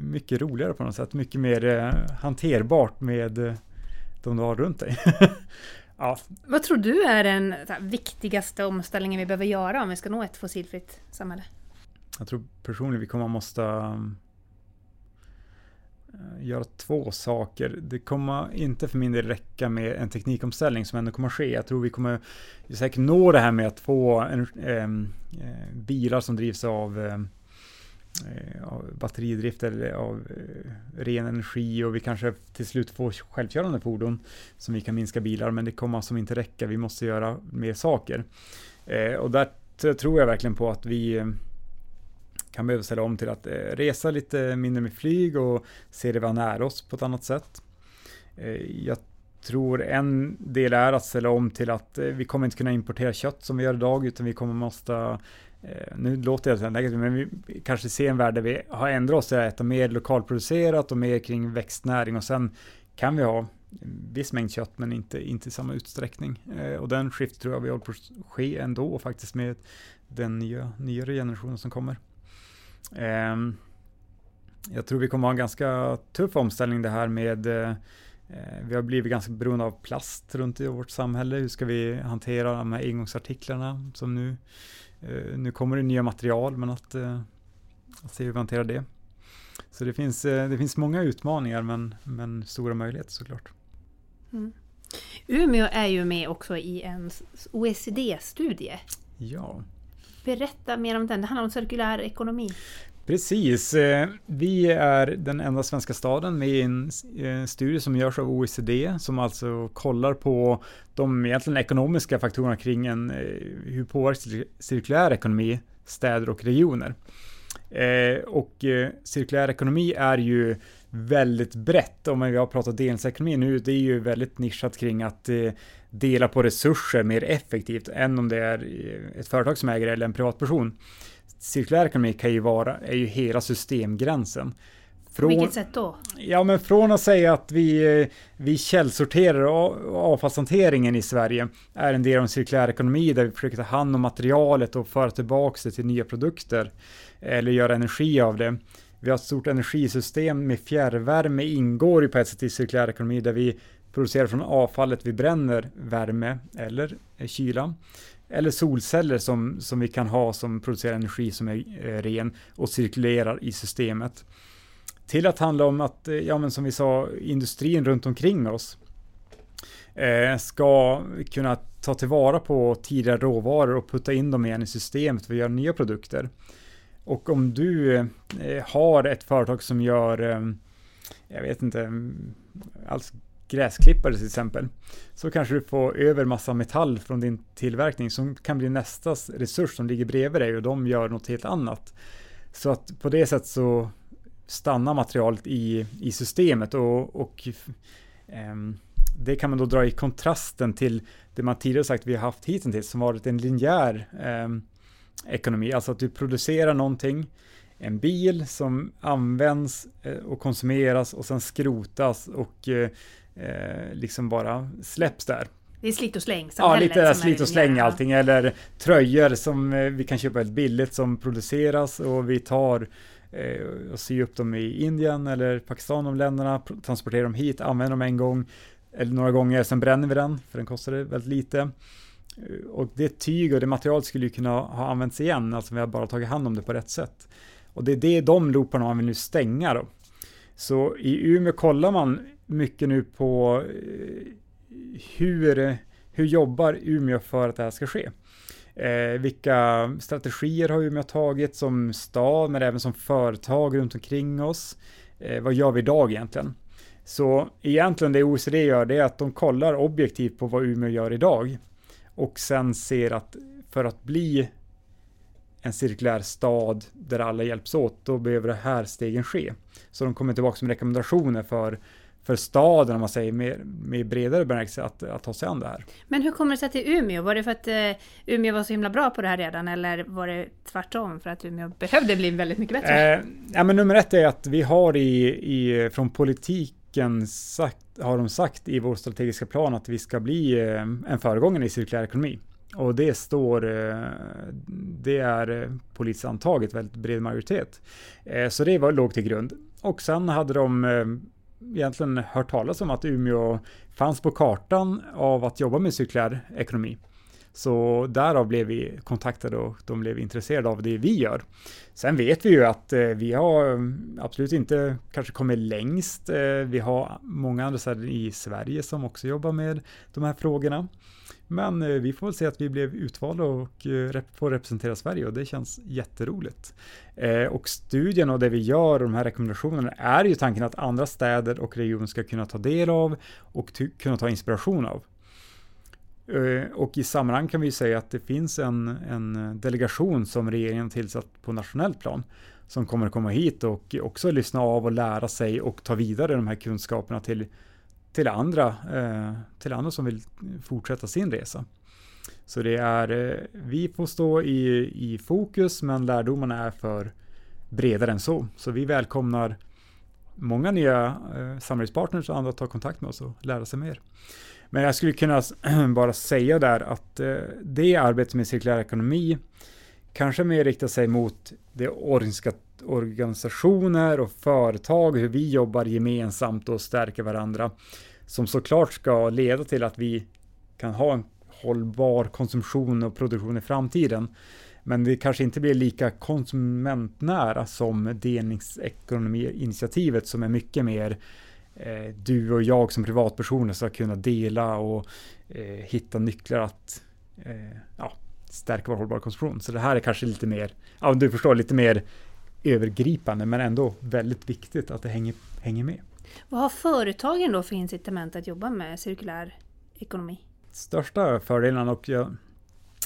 mycket roligare på något sätt, mycket mer hanterbart med de du har runt dig. [laughs] ja. Vad tror du är den viktigaste omställningen vi behöver göra om vi ska nå ett fossilfritt samhälle? Jag tror personligen vi kommer att måste uh, göra två saker. Det kommer inte för min del räcka med en teknikomställning som ändå kommer att ske. Jag tror vi kommer säkert nå det här med att få en, um, uh, bilar som drivs av Eh, Eh, av batteridrift eller av eh, ren energi och vi kanske till slut får självkörande fordon som vi kan minska bilar, men det kommer som inte räcka. Vi måste göra mer saker. Eh, och där tror jag verkligen på att vi kan behöva ställa om till att resa lite mindre med flyg och se det vara nära oss på ett annat sätt. Jag tror en del är att ställa om till att vi kommer inte kunna importera kött som vi gör idag, utan vi kommer måste Eh, nu låter det negativt, men vi kanske ser en värld där vi har ändrat oss till att äta mer lokalproducerat och mer kring växtnäring och sen kan vi ha viss mängd kött men inte, inte i samma utsträckning. Eh, och den skift tror jag vi håller på att ske ändå faktiskt med den nya, nyare generationen som kommer. Eh, jag tror vi kommer ha en ganska tuff omställning det här med eh, eh, vi har blivit ganska beroende av plast runt i vårt samhälle. Hur ska vi hantera de här engångsartiklarna som nu nu kommer det nya material, men att, eh, att se hur vi hanterar det. Så det finns, eh, det finns många utmaningar, men, men stora möjligheter såklart. Mm. Umeå är ju med också i en OECD-studie. Ja. Berätta mer om den. Det handlar om cirkulär ekonomi. Precis. Eh, vi är den enda svenska staden med en eh, studie som görs av OECD som alltså kollar på de egentligen ekonomiska faktorerna kring en, eh, hur påverkas cirkulär ekonomi städer och regioner. Och cirkulär ekonomi är ju väldigt brett. Om vi har pratat delningsekonomi nu, det är ju väldigt nischat kring att dela på resurser mer effektivt än om det är ett företag som äger eller en privatperson cirkulär ekonomi kan ju vara, är ju hela systemgränsen. Från, På vilket sätt då? Ja, men från att säga att vi, vi källsorterar avfallshanteringen i Sverige är en del av en cirkulär ekonomi där vi försöker ta hand om materialet och föra tillbaka det till nya produkter eller göra energi av det. Vi har ett stort energisystem med fjärrvärme ingår ju på ett sätt i cirkulär ekonomi där vi producerar från avfallet vi bränner värme eller kyla eller solceller som, som vi kan ha som producerar energi som är eh, ren och cirkulerar i systemet. Till att handla om att, eh, ja men som vi sa, industrin runt omkring oss eh, ska kunna ta tillvara på tidigare råvaror och putta in dem igen i systemet för att göra nya produkter. Och om du har ett företag som gör, jag vet inte, alls gräsklippare till exempel, så kanske du får över massa metall från din tillverkning som kan bli nästa resurs som ligger bredvid dig och de gör något helt annat. Så att på det sättet så stannar materialet i, i systemet och, och um, det kan man då dra i kontrasten till det man tidigare sagt vi har haft hittills som varit en linjär um, ekonomi, alltså att du producerar någonting, en bil som används eh, och konsumeras och sen skrotas och eh, eh, liksom bara släpps där. Det är slit och släng Ja, lite slit och släng allting. Eller tröjor som eh, vi kan köpa väldigt billigt som produceras och vi tar eh, och syr upp dem i Indien eller Pakistan, de länderna, transporterar dem hit, använder dem en gång eller några gånger, sen bränner vi den, för den kostar väldigt lite. Eh, och det tyg och det material skulle ju kunna ha använts igen, alltså vi har bara tagit hand om det på rätt sätt. Och det är det de looparna man vill nu stänga då. Så i Umeå kollar man mycket nu på eh, hur, hur jobbar Umeå för att det här ska ske? Eh, vilka strategier har Umeå tagit som stad, men även som företag runt omkring oss? Eh, vad gör vi idag egentligen? Så egentligen det OECD gör det är att de kollar objektivt på vad Umeå gör idag och sen ser att för att bli en cirkulär stad där alla hjälps åt, då behöver det här stegen ske. Så de kommer tillbaka med rekommendationer för för staden, om man säger, med, med bredare bemärkelse att, att ta sig an det här. Men hur kommer det sig till Umeå? Var det för att uh, Umeå var så himla bra på det här redan, eller var det tvärtom för att Umeå behövde bli väldigt mycket bättre? Eh, ja, men nummer ett är att vi har i, i, från politiken sagt, har de sagt i vår strategiska plan att vi ska bli eh, en föregångare i cirkulär ekonomi. Och det står, eh, det är eh, politiskt antaget, väldigt bred majoritet. Eh, så det var låg till grund. Och sen hade de egentligen hört talas om att Umeå fanns på kartan av att jobba med cirkulär ekonomi. Så därav blev vi kontaktade och de blev intresserade av det vi gör. Sen vet vi ju att vi har absolut inte kanske kommit längst. Vi har många andra städer i Sverige som också jobbar med de här frågorna. Men eh, vi får väl se att vi blev utvalda och eh, får representera Sverige och det känns jätteroligt. Eh, och studien och det vi gör och de här rekommendationerna är ju tanken att andra städer och regioner ska kunna ta del av och kunna ta inspiration av. Och i sammanhang kan vi säga att det finns en, en delegation som regeringen tillsatt på nationellt plan som kommer att komma hit och också lyssna av och lära sig och ta vidare de här kunskaperna till till andra, eh, till andra som vill fortsätta sin resa. Så det är, eh, vi får stå i, i fokus, men lärdomarna är för bredare än så. Så vi välkomnar många nya eh, samarbetspartners och andra att ta kontakt med oss och lära sig mer. Men jag skulle kunna [clears throat] bara säga där att det arbetet med cirkulär ekonomi kanske mer riktar sig mot det organisationer och företag, hur vi jobbar gemensamt och stärker varandra, som såklart ska leda till att vi kan ha en hållbar konsumtion och produktion i framtiden. Men det kanske inte blir lika konsumentnära som delningsekonomi-initiativet som är mycket mer eh, du och jag som privatpersoner ska kunna dela och eh, hitta nycklar att eh, ja, stärka vår hållbara konsumtion. Så det här är kanske lite mer, ja du förstår, lite mer övergripande men ändå väldigt viktigt att det hänger, hänger med. Vad har företagen då för incitament att jobba med cirkulär ekonomi? Största fördelen och jag,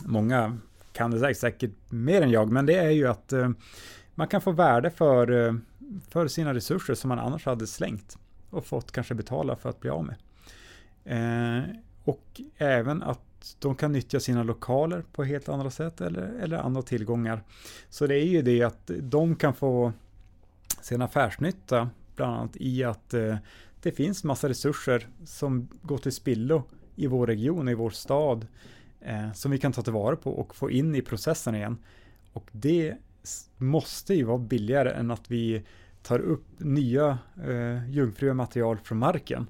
många kan det säkert, säkert mer än jag, men det är ju att eh, man kan få värde för, eh, för sina resurser som man annars hade slängt och fått kanske betala för att bli av med. Eh, och även att de kan nyttja sina lokaler på helt andra sätt eller, eller andra tillgångar. Så det är ju det att de kan få sin affärsnytta bland annat i att eh, det finns massa resurser som går till spillo i vår region, i vår stad, eh, som vi kan ta tillvara på och få in i processen igen. Och det måste ju vara billigare än att vi tar upp nya eh, jungfruliga material från marken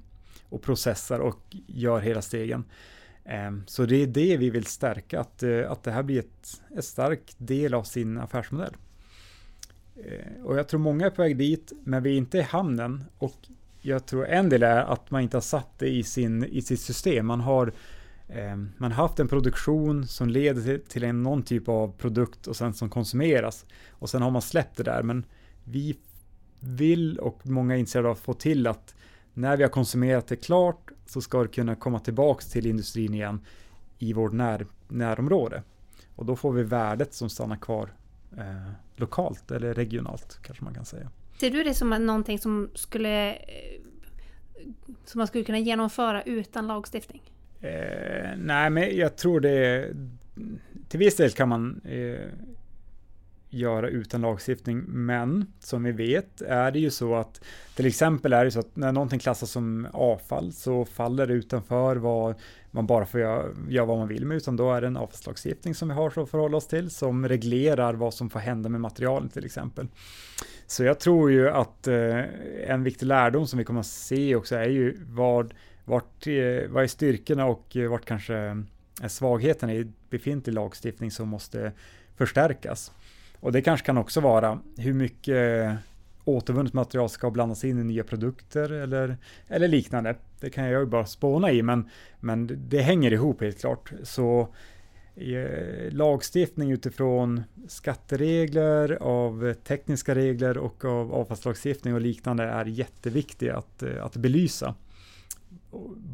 och processar och gör hela stegen. Ehm, så det är det vi vill stärka, att, eh, att det här blir ett, ett stark del av sin affärsmodell. Ehm, och jag tror många är på väg dit, men vi är inte i hamnen. Och jag tror en del är att man inte har satt det i, sin, i sitt system. Man har ehm, man har haft en produktion som leder till, till en, någon typ av produkt och sen som konsumeras. Och sen har man släppt det där. Men vi vill och många är intresserade av att få till att när vi har konsumerat det klart så ska det kunna komma tillbaks till industrin igen i vårt när, närområde. Och då får vi värdet som stannar kvar eh, lokalt eller regionalt kanske man kan säga. Ser du det som någonting som skulle eh, som man skulle kunna genomföra utan lagstiftning? Eh, nej, men jag tror det till viss del kan man eh, göra utan lagstiftning. Men som vi vet är det ju så att till exempel är det så att när någonting klassas som avfall så faller det utanför vad man bara får göra, göra vad man vill med utan då är det en avfallslagstiftning som vi har att förhålla oss till som reglerar vad som får hända med materialen till exempel. Så jag tror ju att eh, en viktig lärdom som vi kommer att se också är ju vad, vart, eh, vad är styrkorna och eh, vart kanske eh, är svagheten i befintlig lagstiftning som måste förstärkas. Och det kanske kan också vara hur mycket återvunnet material ska blandas in i nya produkter eller, eller liknande. Det kan jag ju bara spåna i, men, men det hänger ihop helt klart. Så eh, lagstiftning utifrån skatteregler, av tekniska regler och av avfallslagstiftning och liknande är jätteviktigt att, eh, att belysa.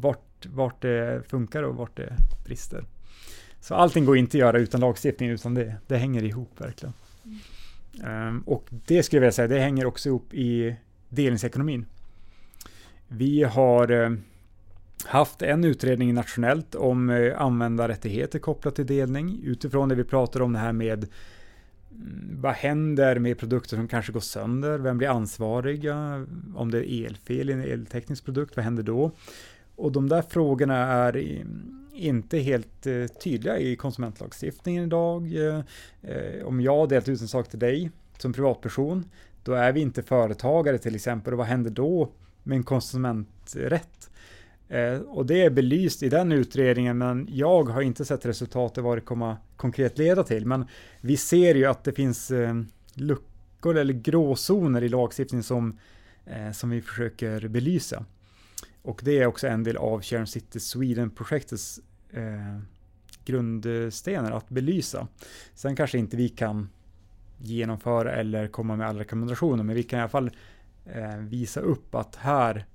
Vart, vart det funkar och vart det brister. Så allting går inte att göra utan lagstiftning, utan det, det hänger ihop verkligen. Um, och det skulle jag vilja säga, det hänger också ihop i delningsekonomin. Vi har uh, haft en utredning nationellt om uh, användarrättigheter kopplat till delning utifrån det vi pratar om det här med um, vad händer med produkter som kanske går sönder? Vem blir ansvarig? Om det är elfel i en elteknisk produkt, vad händer då? Och de där frågorna är mm, inte helt eh, tydliga i konsumentlagstiftningen idag. Eh, om jag har delat ut en sak till dig som privatperson, då är vi inte företagare till exempel. Och vad händer då med en konsumenträtt? Eh, och det är belyst i den utredningen, men jag har inte sett resultatet vad det kommer konkret leda till. Men vi ser ju att det finns eh, luckor eller gråzoner i lagstiftningen som, eh, som vi försöker belysa. Och det är också en del av Sharon City Sweden-projektets eh, grundstenar att belysa. Sen kanske inte vi kan genomföra eller komma med alla rekommendationer, men vi kan i alla fall eh, visa upp att här,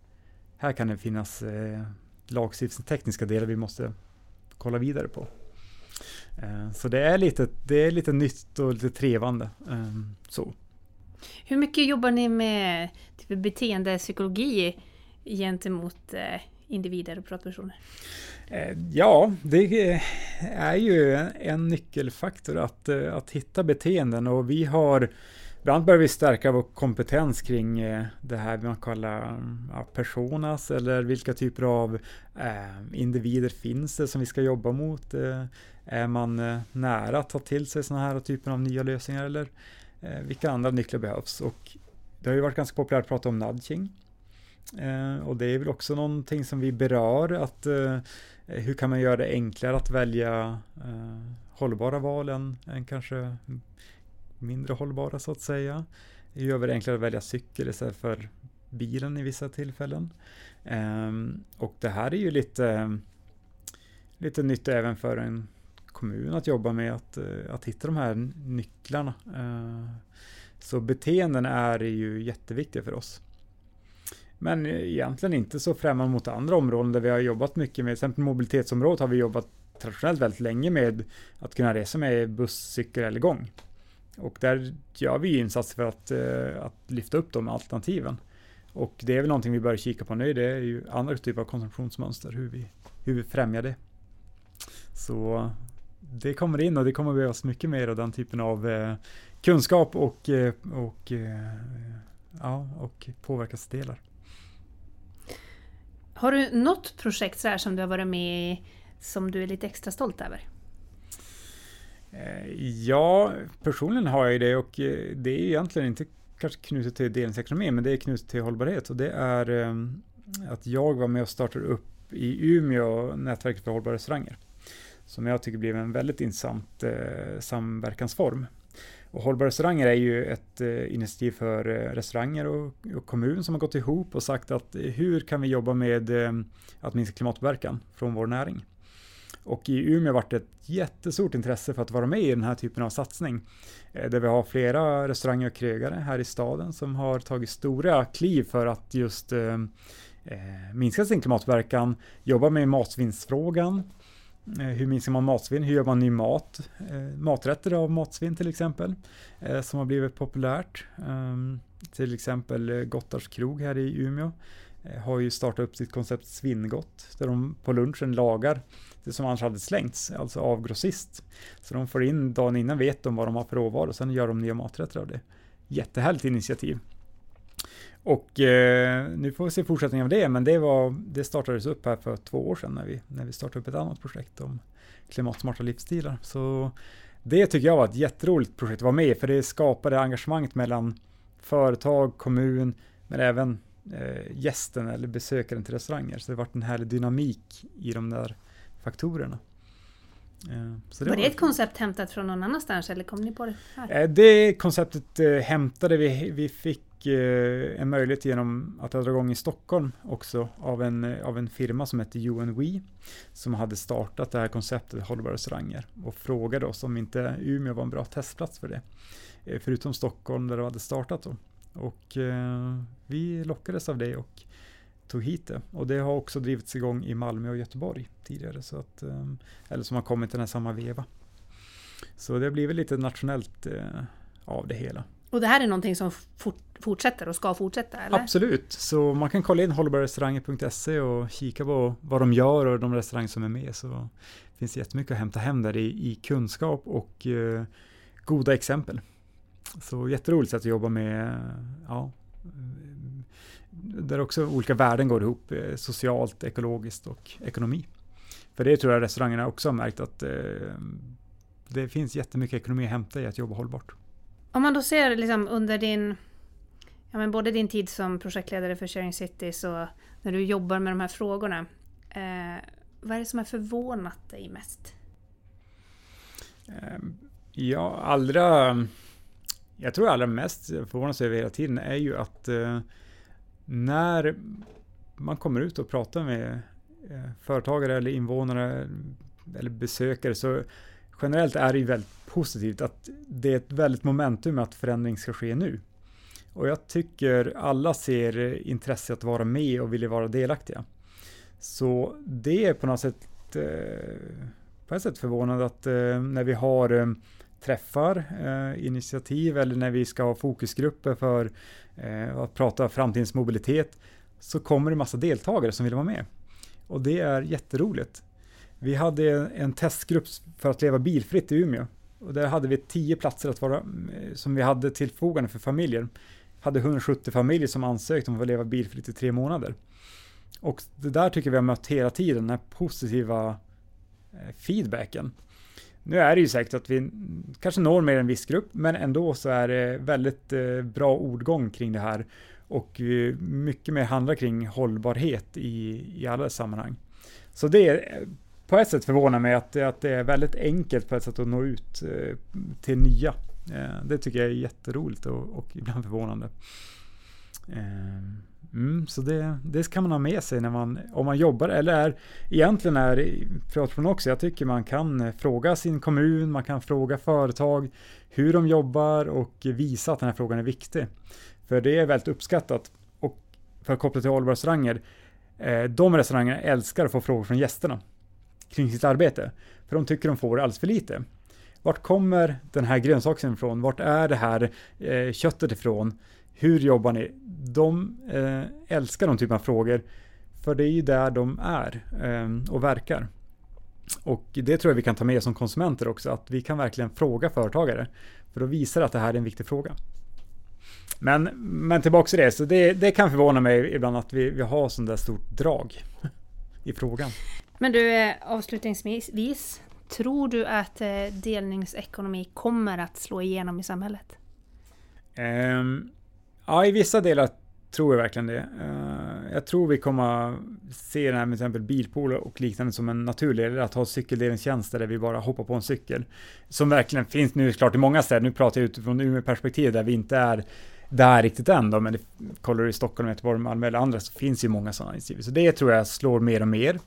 här kan det finnas eh, lagstiftningstekniska delar vi måste kolla vidare på. Eh, så det är, lite, det är lite nytt och lite trevande. Eh, så. Hur mycket jobbar ni med typ, beteendepsykologi gentemot eh, individer och privatpersoner? Eh, ja, det eh, är ju en nyckelfaktor att, att hitta beteenden och vi har Ibland börjar vi stärka vår kompetens kring det här man kallar mm, personas eller vilka typer av individer finns det som vi ska jobba mot. Är man nära att ta till sig sådana här typer av nya lösningar eller vilka andra nycklar behövs? Och det har ju varit ganska populärt att prata om nudging. Eh, och det är väl också någonting som vi berör, att eh, hur kan man göra det enklare att välja eh, hållbara val än, än kanske mindre hållbara så att säga. Hur gör vi det enklare att välja cykel istället för bilen i vissa tillfällen. Ehm, och det här är ju lite, lite nytt även för en kommun att jobba med att, eh, att hitta de här nycklarna. Eh, så beteenden är ju jätteviktiga för oss. Men egentligen inte så främmande mot andra områden där vi har jobbat mycket med, till exempel mobilitetsområdet har vi jobbat traditionellt väldigt länge med att kunna resa med buss, cykel eller gång. Och där gör vi insatser för att, eh, att lyfta upp de alternativen. Och det är väl någonting vi börjar kika på nu. Det är ju andra typer av konsumtionsmönster, hur vi, hur vi främjar det. Så det kommer in och det kommer behövas mycket mer av den typen av eh, kunskap och, eh, och, eh, ja, och påverkansdelar. Har du något projekt så här som du har varit med i som du är lite extra stolt över? Eh, ja, personligen har jag ju det och eh, det är egentligen inte kanske knutet till delningsekonomi, men det är knutet till hållbarhet och det är eh, att jag var med och startade upp i Umeå nätverket för hållbara restauranger. Som jag tycker blev en väldigt intressant samverkansform. Och Hållbara restauranger är ju ett eh, initiativ för eh, restauranger och, och, kommun som har gått ihop och sagt att eh, hur kan vi jobba med att minska klimatpåverkan från vår näring? Och i Umeå vart det ett jättestort intresse för att vara med i den här typen av satsning. Eh, där vi har flera restauranger och krögare här i staden som har tagit stora kliv för att just eh, minska sin klimatpåverkan, jobba med matsvinnsfrågan, Eh, hur minskar man matsvinn? Hur gör man ny mat? Eh, maträtter av matsvinn till exempel, eh, som har blivit populärt. Ehm, till exempel Gottars krog här i Umeå har ju startat upp sitt koncept Svinngott, där de på lunchen lagar det som annars hade slängts, alltså av grossist. Så de får in dagen innan, vet de vad de har för råvaror och sen gör de nya maträtter av det. Jättehärligt initiativ. Och eh, nu får vi se fortsättningen av det, men det, var, det startades upp här för två år sedan när vi, när vi startade upp ett annat projekt om klimatsmarta livsstilar. Så det tycker jag var ett jätteroligt projekt att vara med i, för det skapade engagemanget mellan företag, kommun, men även eh, gästen eller besökaren till restauranger. Så det var en härlig dynamik i de där faktorerna. Eh, så det var, var det ett koncept hämtat från någon annanstans eller kom ni på det här? Eh, det konceptet eh, hämtade vi. Vi fick Eh, en möjlighet genom att dra igång i Stockholm också av en, eh, av en firma som hette UNWE som hade startat det här konceptet hållbara restauranger och frågade oss om inte Umeå var en bra testplats för det. Eh, förutom Stockholm där det hade startat då. Och vi lockades av det och tog hit det. Och det har också drivits igång i Malmö och Göteborg tidigare. Så att, eller som har kommit i den här samma veva. Så det har blivit lite nationellt eh, av det hela. Och det här är någonting som fort, fortsätter och ska fortsätta? Eller? Absolut, så man kan kolla in hållbararestauranger.se och kika på vad de gör och de restauranger som är med. Så finns det jättemycket att hämta hem där i, i kunskap och eh, goda exempel. Så jätteroligt sätt att jobba med ja, eh, där också olika värden går ihop, eh, socialt, ekologiskt och ekonomi. För det tror jag restaurangerna också har märkt att eh, det finns jättemycket ekonomi att hämta i att jobba hållbart. Om man då ser liksom under din, ja men både din tid som projektledare för Sharing Cities och när du jobbar med de här frågorna. Eh, vad är det som har förvånat dig mest? Ehm, ja, allra, jag tror allra mest förvånas över hela tiden är ju att eh, när man kommer ut och pratar med eh, företagare eller invånare eller besökare så generellt är det ju väldigt positivt att det är ett väldigt momentum att förändring ska ske nu. Och jag tycker alla ser intresse att vara med och vill vara delaktiga. Så det är på något sätt eh, på ett sätt förvånande att eh, när vi har eh, träffar, initiativ eller när vi ska ha fokusgrupper för att prata framtidens mobilitet så kommer det massa deltagare som vill vara med. Och det är jätteroligt. Vi hade en testgrupp för att leva bilfritt i Umeå. Och där hade vi tio platser att vara, eh, som vi hade till förfogande för familjer. Vi Hade 170 familjer som ansökte om att få leva bilfritt i tre månader. Och det där tycker vi har mött hela tiden, den här positiva eh, feedbacken. Nu är det ju säkert att vi kanske når mer en viss grupp, men ändå så är det väldigt eh, bra ordgång kring det här och mycket mer handlar kring hållbarhet i, i alla sammanhang. Så det är på ett sätt förvånar mig att, att det är väldigt enkelt på ett sätt att nå ut eh, till nya. Eh, det tycker jag är jätteroligt och, och ibland förvånande. Eh, mm, så det, det kan man ha med sig när man, om man jobbar eller är, egentligen är privatperson också, jag tycker man kan eh, fråga sin kommun, man kan fråga företag hur de jobbar och visa att den här frågan är viktig. För det är väldigt uppskattat. Och för att koppla till hållbara restauranger, eh, de restaurangerna älskar att få frågor från gästerna kring sitt arbete. För de tycker de får alldeles för lite. Vart kommer den här grönsaken ifrån? Vart är det här eh, köttet ifrån? Hur jobbar ni? De eh, älskar de typen av frågor. För det är ju där de är eh, och verkar. Och det tror jag vi kan ta med som konsumenter också, att vi kan verkligen fråga företagare. För då visar det att det här är en viktig fråga. Men, men tillbaka till det, så det, det kan förvåna mig ibland att vi, vi har sånt där stort drag i frågan. Men du, eh, avslutningsvis, tror du att eh, delningsekonomi kommer att slå igenom i samhället? Um, ja, i vissa delar tror jag verkligen det. Uh, jag tror vi kommer se det här med till exempel bilpooler och liknande som en naturlig, eller att ha cykeldelningstjänster där vi bara hoppar på en cykel. Som verkligen finns nu klart i många städer. Nu pratar jag utifrån Umeå perspektiv där vi inte är där riktigt än då, men det, kollar du i Stockholm, Göteborg, Malmö eller andra så finns ju många sådana initiativ. Så det tror jag slår mer och mer.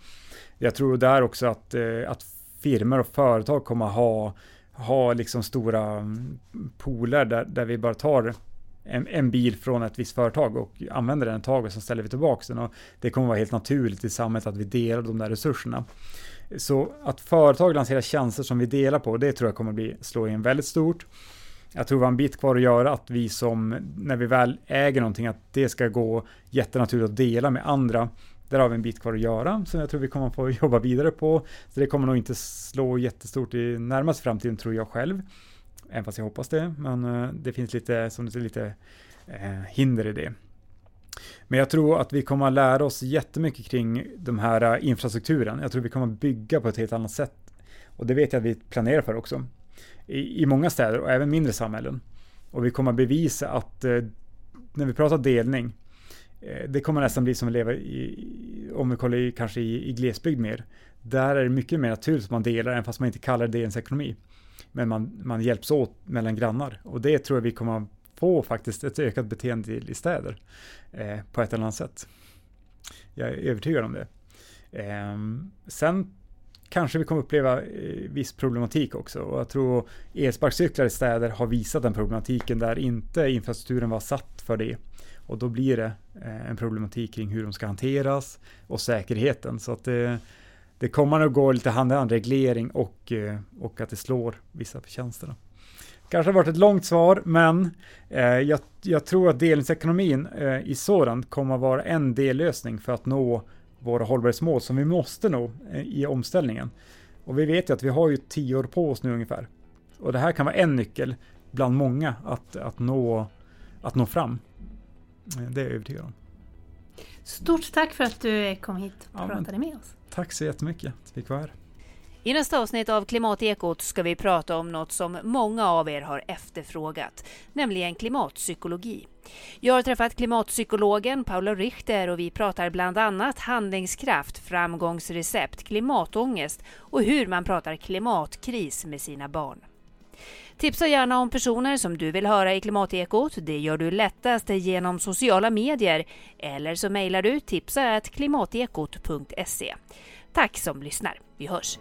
Jag tror där också att, eh, att firmor och företag kommer ha, ha liksom stora mm, pooler där, där vi bara tar en, en, bil från ett visst företag och använder den ett tag och sen ställer vi tillbaka den. Och det kommer vara helt naturligt i samhället att vi delar de där resurserna. Så att företag lanserar tjänster som vi delar på, det tror jag kommer bli, slå in väldigt stort. Jag tror vi har en bit kvar att göra att vi som, när vi väl äger någonting, att det ska gå jättenaturligt att dela med andra. Där har vi en bit kvar att göra som jag tror vi kommer få [laughs] jobba vidare på. Så det kommer nog inte slå jättestort i närmaste framtiden tror jag själv. Även fast jag hoppas det. Men eh, det finns lite, som det är lite eh, hinder i det. Men jag tror att vi kommer att lära oss jättemycket kring de här eh, infrastrukturen. Jag tror vi kommer att bygga på ett helt annat sätt. Och det vet jag att vi planerar för också. I, i många städer och även mindre samhällen. Och vi kommer att bevisa att eh, när vi pratar delning Eh, det kommer nästan bli som att leva i, om vi kollar i, kanske i, i glesbygd mer. Där är det mycket mer naturligt att man delar, även fast man inte kallar det ens ekonomi. Men man, man hjälps åt mellan grannar och det tror jag vi kommer få faktiskt ett ökat beteende i, städer eh, på ett eller annat sätt. Jag är övertygad om det. Eh, sen kanske vi kommer uppleva eh, viss problematik också och jag tror elsparkcyklar i städer har visat den problematiken där inte infrastrukturen var satt för det. Och då blir det eh, en problematik kring hur de ska hanteras och säkerheten. Så att det, det kommer att gå lite hand i hand, reglering och, eh, och att det slår vissa förtjänster. Kanske har varit ett långt svar, men eh, jag, jag, tror att delningsekonomin eh, i sådant kommer att vara en dellösning för att nå våra hållbarhetsmål som vi måste nå eh, i omställningen. Och vi vet ju att vi har ju tio år på oss nu ungefär. Och det här kan vara en nyckel bland många att, att, nå, att nå fram. Det är jag övertygad om. Stort tack för att du kom hit och ja, pratade med oss. Tack så jättemycket att vi fick vara här. I nästa avsnitt av Klimatekot ska vi prata om något som många av er har efterfrågat, nämligen klimatpsykologi. Jag har träffat klimatpsykologen Paula Richter och vi pratar bland annat handlingskraft, framgångsrecept, klimatångest och hur man pratar klimatkris med sina barn. Tipsa gärna om personer som du vill höra i Klimatekot. Det gör du lättast genom sociala medier eller så mejlar du tipsa klimatekot.se. Tack som lyssnar. Vi hörs!